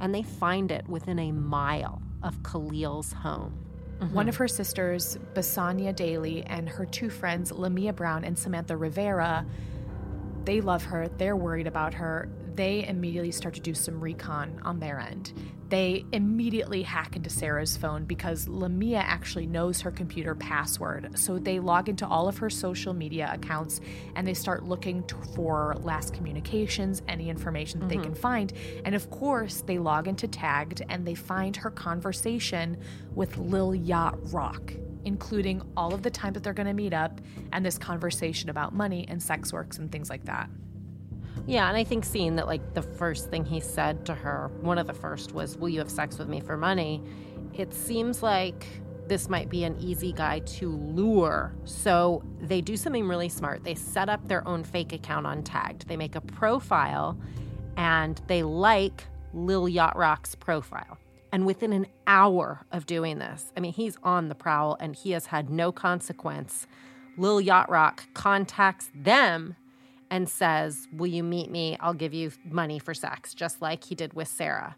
Speaker 3: and they find it within a mile of Khalil's home. Mm-hmm.
Speaker 2: One of her sisters, Basanya Daly, and her two friends, Lamia Brown and Samantha Rivera, they love her. They're worried about her. They immediately start to do some recon on their end. They immediately hack into Sarah's phone because Lamia actually knows her computer password. So they log into all of her social media accounts and they start looking t- for last communications, any information that they mm-hmm. can find. And of course, they log into Tagged and they find her conversation with Lil Yacht Rock including all of the time that they're going to meet up and this conversation about money and sex works and things like that.
Speaker 3: Yeah, and I think seeing that, like, the first thing he said to her, one of the first was, Will you have sex with me for money? It seems like this might be an easy guy to lure. So they do something really smart. They set up their own fake account on Tagged. They make a profile and they like Lil Yacht Rock's profile. And within an hour of doing this, I mean, he's on the prowl and he has had no consequence. Lil Yacht Rock contacts them and says, Will you meet me? I'll give you money for sex, just like he did with Sarah.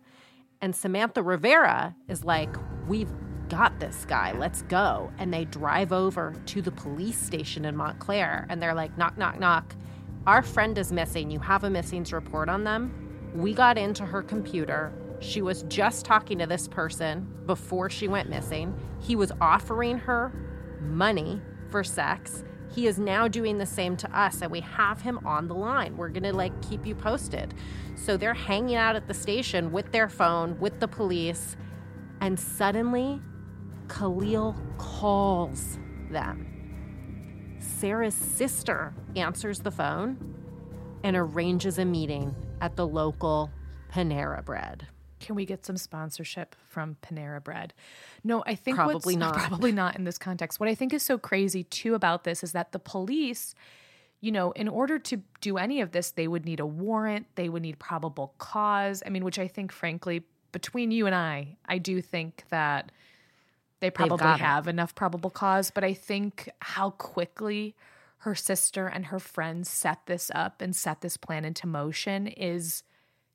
Speaker 3: And Samantha Rivera is like, We've got this guy, let's go. And they drive over to the police station in Montclair and they're like, Knock, knock, knock. Our friend is missing. You have a missings report on them. We got into her computer. She was just talking to this person before she went missing. He was offering her money for sex. He is now doing the same to us, and we have him on the line. We're gonna like keep you posted. So they're hanging out at the station with their phone, with the police, and suddenly Khalil calls them. Sarah's sister answers the phone and arranges a meeting at the local Panera Bread.
Speaker 2: Can we get some sponsorship from Panera Bread? No, I think
Speaker 3: Probably
Speaker 2: what's,
Speaker 3: not.
Speaker 2: Probably not in this context. What I think is so crazy too about this is that the police, you know, in order to do any of this, they would need a warrant. They would need probable cause. I mean, which I think, frankly, between you and I, I do think that they probably
Speaker 3: got it.
Speaker 2: have enough probable cause. But I think how quickly her sister and her friends set this up and set this plan into motion is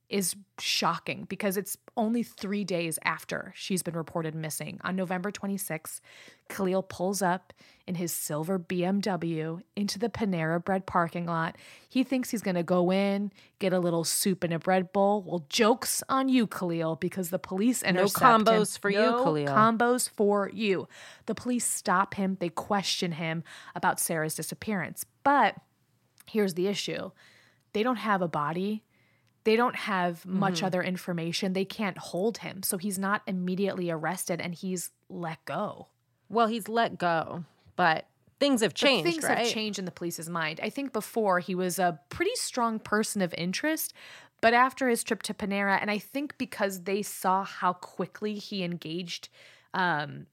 Speaker 2: is shocking because it's only three days after she's been reported missing. On November 26th, Khalil pulls up in his silver BMW into the Panera Bread parking lot. He thinks he's going to go in, get a little soup and a bread bowl. Well, joke's on you, Khalil, because the police intercept him.
Speaker 3: combos for you,
Speaker 2: No
Speaker 3: Khalil.
Speaker 2: combos for you. The police stop him. They question him about Sarah's disappearance. But here's the issue they don't have a body they don't have much
Speaker 3: Mm-hmm.
Speaker 2: other information they can't hold him so he's not immediately arrested and he's let go
Speaker 3: Well, he's let go, but things have
Speaker 2: But
Speaker 3: changed,
Speaker 2: things
Speaker 3: right?
Speaker 2: have changed in the police's mind i think before he was a pretty strong person of interest but after his trip to panera and i think because they saw how quickly he engaged um,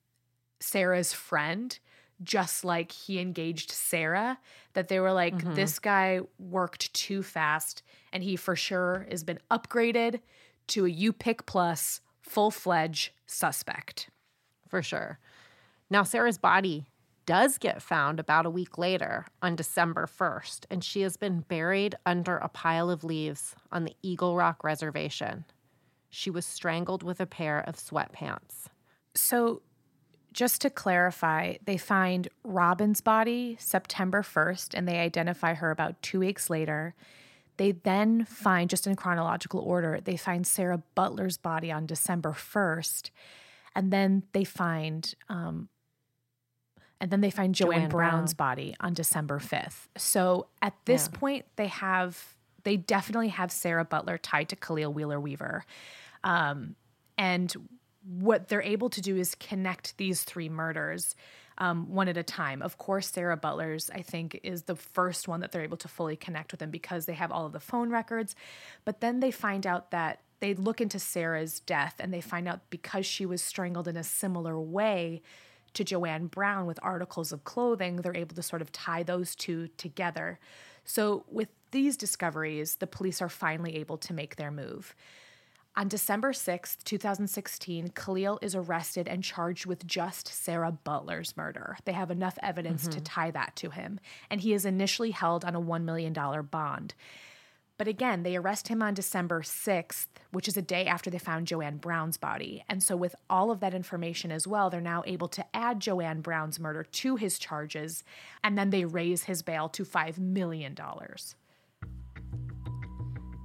Speaker 2: sarah's friend just like he engaged Sarah, that they were like,
Speaker 3: Mm-hmm.
Speaker 2: this guy worked too fast and he for sure has been upgraded to a U Pick Plus full fledged suspect.
Speaker 3: for sure. Now, Sarah's body does get found about a week later on December 1st, and she has been buried under a pile of leaves on the Eagle Rock Reservation. She was strangled with a pair of sweatpants.
Speaker 2: So, just to clarify, they find Robin's body September 1st and they identify her about two weeks later. They then find, just in chronological order, they find Sarah Butler's body on December 1st. And then they find, um, and then they find Joanne,
Speaker 3: Joanne
Speaker 2: Brown's body on December 5th. So at this
Speaker 3: Yeah.
Speaker 2: point, they have, they definitely have Sarah Butler tied to Khalil Wheeler Weaver. Um, and what they're able to do is connect these three murders um, one at a time. Of course, Sarah Butler's, I think, is the first one that they're able to fully connect with them because they have all of the phone records. But then they find out that they look into Sarah's death and they find out because she was strangled in a similar way to Joanne Brown with articles of clothing, they're able to sort of tie those two together. So, with these discoveries, the police are finally able to make their move. On December 6th, 2016, Khalil is arrested and charged with just Sarah Butler's murder. They have enough evidence to mm-hmm. tie that to him, and he is initially held on a $1 million bond. But again, they arrest him on December 6th, which is a day after they found Joanne Brown's body. And so, with all of that information as well, they're now able to add Joanne Brown's murder to his charges, and then they raise his bail to $5 million.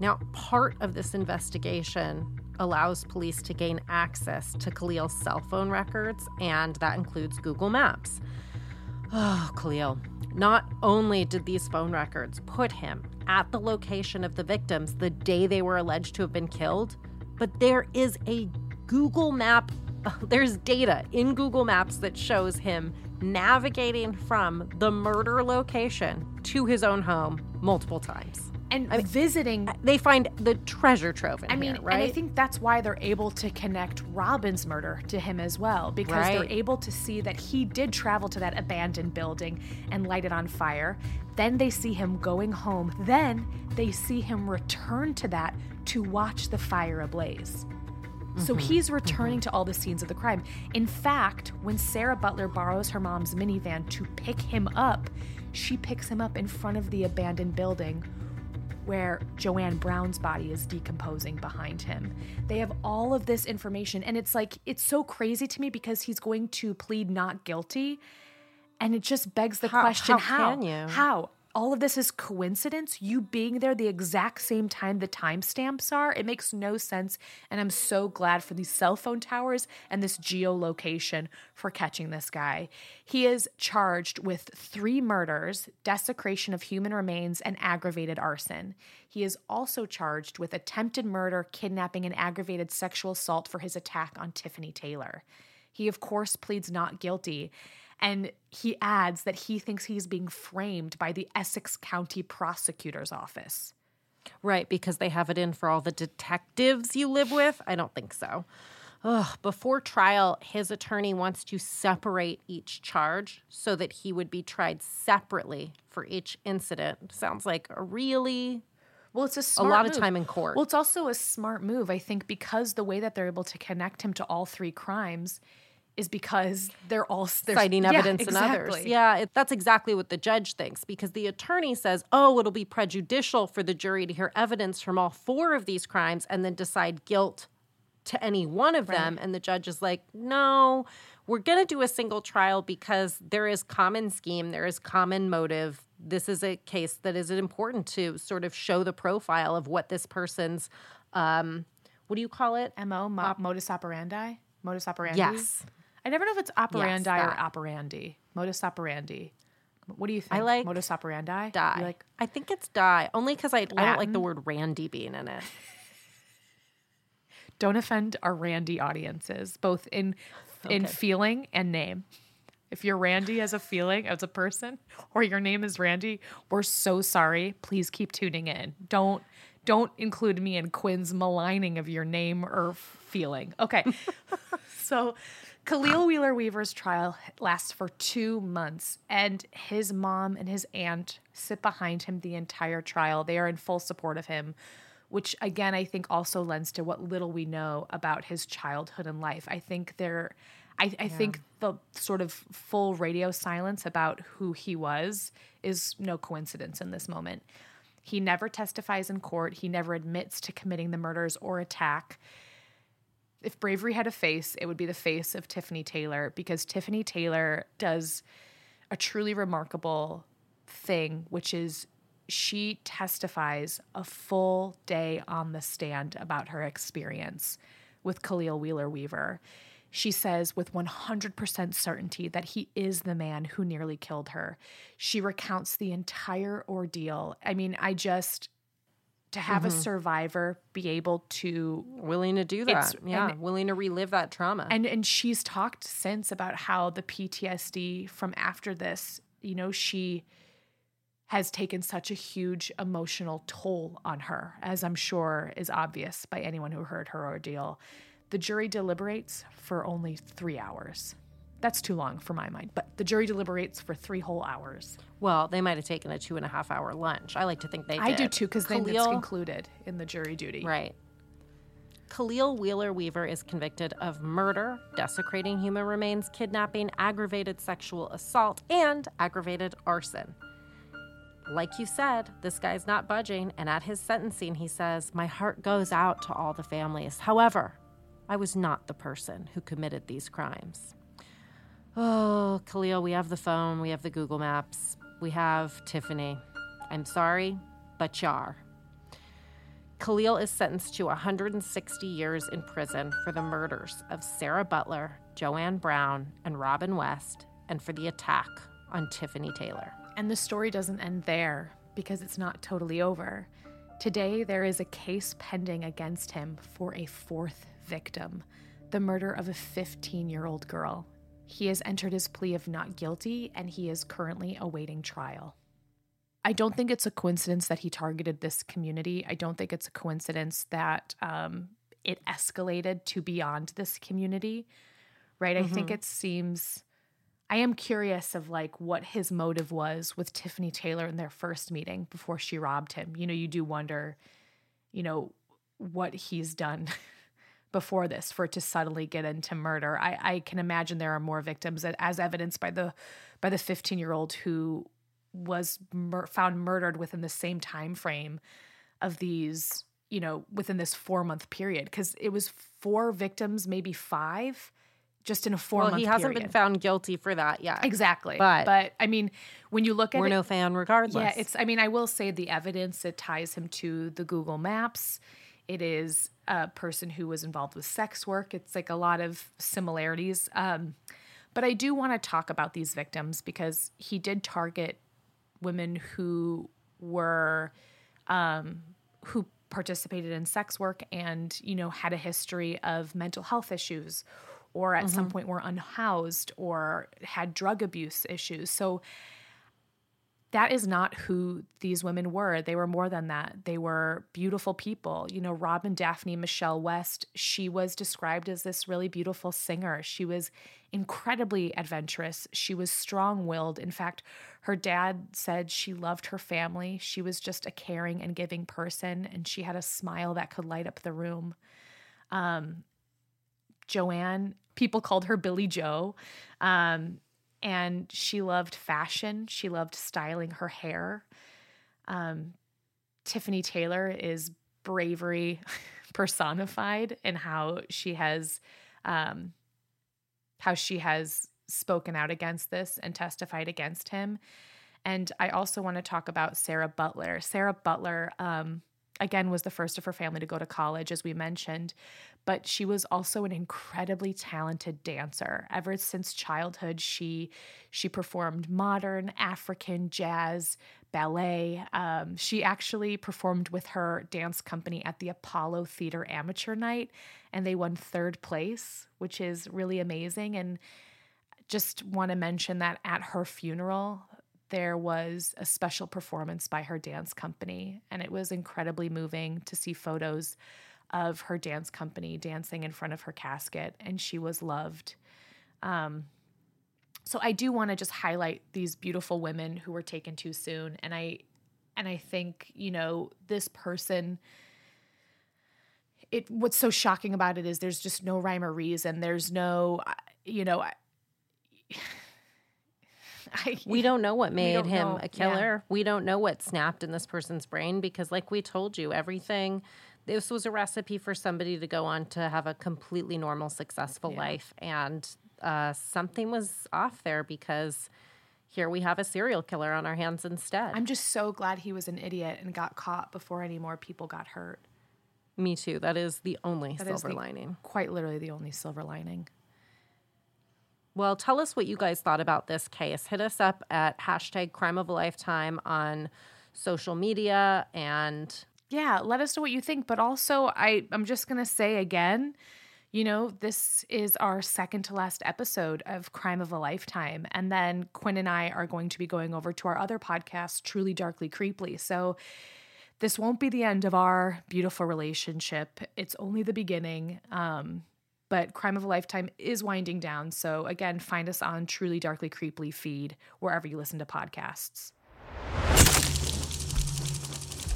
Speaker 3: Now, part of this investigation allows police to gain access to Khalil's cell phone records, and that includes Google Maps. Oh, Khalil. Not only did these phone records put him at the location of the victims the day they were alleged to have been killed, but there is a Google map, there's data in Google Maps that shows him navigating from the murder location to his own home multiple times.
Speaker 2: And visiting
Speaker 3: They find the treasure trove in
Speaker 2: I mean,
Speaker 3: here, right?
Speaker 2: and I think that's why they're able to connect Robin's murder to him as well, because they're able to see that he did travel to that abandoned building and light it on fire. Then they see him going home. Then they see him return to that to watch the fire ablaze. So mm-hmm. he's mm-hmm. returning to all the scenes of the crime. In fact, when Sarah Butler borrows her mom's minivan to pick him up, she picks him up in front of the abandoned building where Joanne Brown's body is decomposing behind him. They have all of this information, and it's like, it's so crazy to me because he's going to plead not guilty. And it just begs the
Speaker 3: How-
Speaker 2: question
Speaker 3: how
Speaker 2: how?
Speaker 3: can you?
Speaker 2: How? All of this is coincidence. You being there the exact same time the timestamps are, it makes no sense. And I'm so glad for these cell phone towers and this geolocation for catching this guy. He is charged with three murders, desecration of human remains, and aggravated arson. He is also charged with attempted murder, kidnapping, and aggravated sexual assault for his attack on Tiffany Taylor. He, of course, pleads not guilty. And he adds that he thinks he's being framed by the Essex County Prosecutor's Office.
Speaker 3: Right, because they have it in for all the detectives you live with? I don't think so. Ugh, before trial, his attorney wants to separate each charge so that he would be tried separately for each incident. Sounds like a really
Speaker 2: Well, it's a smart
Speaker 3: lot of time in court.
Speaker 2: Well, it's also a smart move, I think, because the way that they're able to connect him to all three crimes is because they're all they're,
Speaker 3: citing
Speaker 2: Yeah,
Speaker 3: evidence in others. Yeah, it, that's exactly what the judge thinks because the attorney says, oh, it'll be prejudicial for the jury to hear evidence from all four of these crimes and then decide guilt to any one of them. And the judge is like, no, we're going to do a single trial because there is common scheme, there is common motive. This is a case that is important to sort of show the profile of what this person's, um, what do you call it?
Speaker 2: Mo mo- modus operandi, modus operandi.
Speaker 3: Yes.
Speaker 2: I never know if it's operandi or operandi. Modus operandi. What do you think?
Speaker 3: I like
Speaker 2: modus operandi. You
Speaker 3: Die.
Speaker 2: like
Speaker 3: I think it's die, only because I, I don't like the word Randy being in it.
Speaker 2: don't offend our Randy audiences, both in in feeling and name. If you're Randy as a feeling, as a person, or your name is Randy, we're so sorry. Please keep tuning in. Don't don't include me in Quinn's maligning of your name or feeling. Okay. so Khalil Wheeler Weaver's trial lasts for two months, and his mom and his aunt sit behind him the entire trial. They are in full support of him, which again, I think also lends to what little we know about his childhood and life. I think they're. I, I think the sort of full radio silence about who he was is no coincidence in this moment. He never testifies in court. He never admits to committing the murders or attack if bravery had a face, it would be the face of Tiffany Taylor because Tiffany Taylor does a truly remarkable thing, which is she testifies a full day on the stand about her experience with Khalil Wheeler Weaver. She says with 100% certainty that he is the man who nearly killed her. She recounts the entire ordeal. I mean, I just, to have a mm-hmm. survivor be able to
Speaker 3: willing to do that. Yeah,
Speaker 2: and-
Speaker 3: willing to relive that trauma.
Speaker 2: and and she's talked since about how the PTSD from after this, you know, she has taken such a huge emotional toll on her, as I'm sure is obvious by anyone who heard her ordeal. The jury deliberates for only three hours. That's too long for my mind, but the jury deliberates for three whole hours.
Speaker 3: well, they might have taken a two and a half hour lunch. I like to think they did.
Speaker 2: I do too, because then it's included in the jury duty.
Speaker 3: Right. Khalil Wheeler Weaver is convicted of murder, desecrating human remains, kidnapping, aggravated sexual assault, and aggravated arson. Like you said, this guy's not budging, and at his sentencing, he says, My heart goes out to all the families. However, I was not the person who committed these crimes. Oh, Khalil, we have the phone, we have the Google Maps, we have Tiffany. I'm sorry, but you are. Khalil is sentenced to 160 years in prison for the murders of Sarah Butler, Joanne Brown, and Robin West, and for the attack on Tiffany Taylor.
Speaker 2: And the story doesn't end there because it's not totally over. Today, there is a case pending against him for a fourth victim the murder of a 15 year old girl. He has entered his plea of not guilty and he is currently awaiting trial. I don't think it's a coincidence that he targeted this community. I don't think it's a coincidence that um, it escalated to beyond this community, right? I think it seems. I am curious of like what his motive was with Tiffany Taylor in their first meeting before she robbed him. You know, you do wonder, you know, what he's done before this for it to suddenly get into murder. I, I can imagine there are more victims, as evidenced by the by the 15 year old who was mur- found murdered within the same time frame of these, you know, within this four month period because it was four victims, maybe five just in a four
Speaker 3: well, he hasn't
Speaker 2: period.
Speaker 3: been found guilty for that yet.
Speaker 2: Exactly.
Speaker 3: But-
Speaker 2: but I mean, when you look at
Speaker 3: We're
Speaker 2: it,
Speaker 3: no fan regardless.
Speaker 2: yeah, it's. I mean, I will say the evidence it ties him to the Google Maps. It is a person who was involved with sex work. It's like a lot of similarities. Um, but I do want to talk about these victims because he did target women who were um, who participated in sex work and you know had a history of mental health issues or at some point were unhoused or had drug abuse issues so that is not who these women were. They were more than that. They were beautiful people. You know, Robin Daphne Michelle West, she was described as this really beautiful singer. She was incredibly adventurous. She was strong willed. In fact, her dad said she loved her family. She was just a caring and giving person, and she had a smile that could light up the room. Um, Joanne, people called her Billy Joe. Um, and she loved fashion. She loved styling her hair. Um, Tiffany Taylor is bravery personified in how she has, um, how she has spoken out against this and testified against him. And I also want to talk about Sarah Butler. Sarah Butler, um, again, was the first of her family to go to college, as we mentioned, but she was also an incredibly talented dancer. Ever since childhood, she she performed modern, African, jazz, ballet. Um, she actually performed with her dance company at the Apollo Theater Amateur Night, and they won third place, which is really amazing. And just want to mention that at her funeral, there was a special performance by her dance company, and it was incredibly moving to see photos of her dance company dancing in front of her casket, and she was loved. Um, so I do want to just highlight these beautiful women who were taken too soon, and I and I think you know this person. It what's so shocking about it is there's just no rhyme or reason. There's no, you know. I, I,
Speaker 3: we don't know what made him
Speaker 2: know.
Speaker 3: a
Speaker 2: Yeah.
Speaker 3: killer. We don't know what snapped in this person's brain because, like we told you, everything. This was a recipe for somebody to go on to have a completely normal, successful life, and uh, something was off there because here we have a serial killer on our hands instead.
Speaker 2: I'm just so glad he was an idiot and got caught before any more people got hurt.
Speaker 3: Me too. That is the only
Speaker 2: That
Speaker 3: silver
Speaker 2: the-
Speaker 3: lining.
Speaker 2: Quite literally the only silver lining.
Speaker 3: Well, tell us what you guys thought about this case. Hit us up at hashtag crime of a lifetime on social media and
Speaker 2: Yeah, let us know what you think. But also, I, I'm just going to say again, you know, this is our second to last episode of Crime of a Lifetime. And then Quinn and I are going to be going over to our other podcast, Truly Darkly Creeply. So this won't be the end of our beautiful relationship. It's only the beginning. Um, but Crime of a Lifetime is winding down. So again, find us on Truly Darkly Creeply feed wherever you listen to podcasts.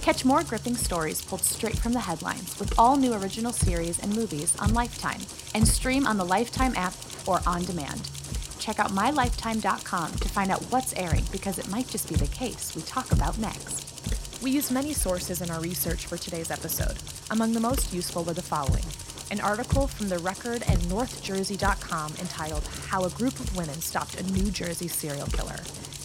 Speaker 2: Catch more gripping stories pulled straight from the headlines with all new original series and movies on Lifetime and stream on the Lifetime app or on demand. Check out mylifetime.com to find out what's airing because it might just be the case we talk about next. We used many sources in our research for today's episode. Among the most useful were the following an article from The Record and NorthJersey.com entitled How a Group of Women Stopped a New Jersey Serial Killer,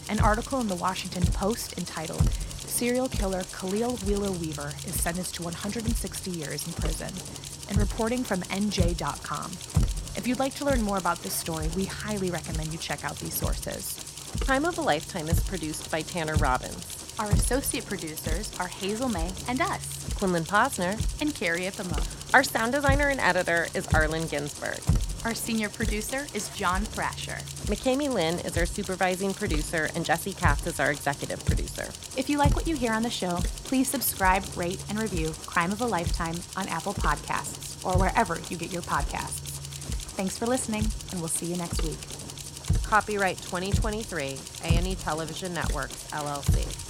Speaker 2: an article in The Washington Post entitled Serial Killer Khalil Wheeler Weaver is sentenced to 160 years in prison, and reporting from NJ.com. If you'd like to learn more about this story, we highly recommend you check out these sources.
Speaker 3: Crime of a Lifetime is produced by Tanner Robbins,
Speaker 2: Our associate producers are Hazel May and us,
Speaker 3: Quinlan Posner.
Speaker 2: and Carrie Ipamo.
Speaker 3: Our sound designer and editor is Arlen Ginsberg.
Speaker 2: Our senior producer is John Thrasher.
Speaker 3: McKamey Lynn is our supervising producer, and Jesse Katz is our executive producer.
Speaker 2: If you like what you hear on the show, please subscribe, rate, and review Crime of a Lifetime on Apple Podcasts or wherever you get your podcasts. Thanks for listening, and we'll see you next week.
Speaker 3: Copyright 2023, A&E Television Networks, LLC.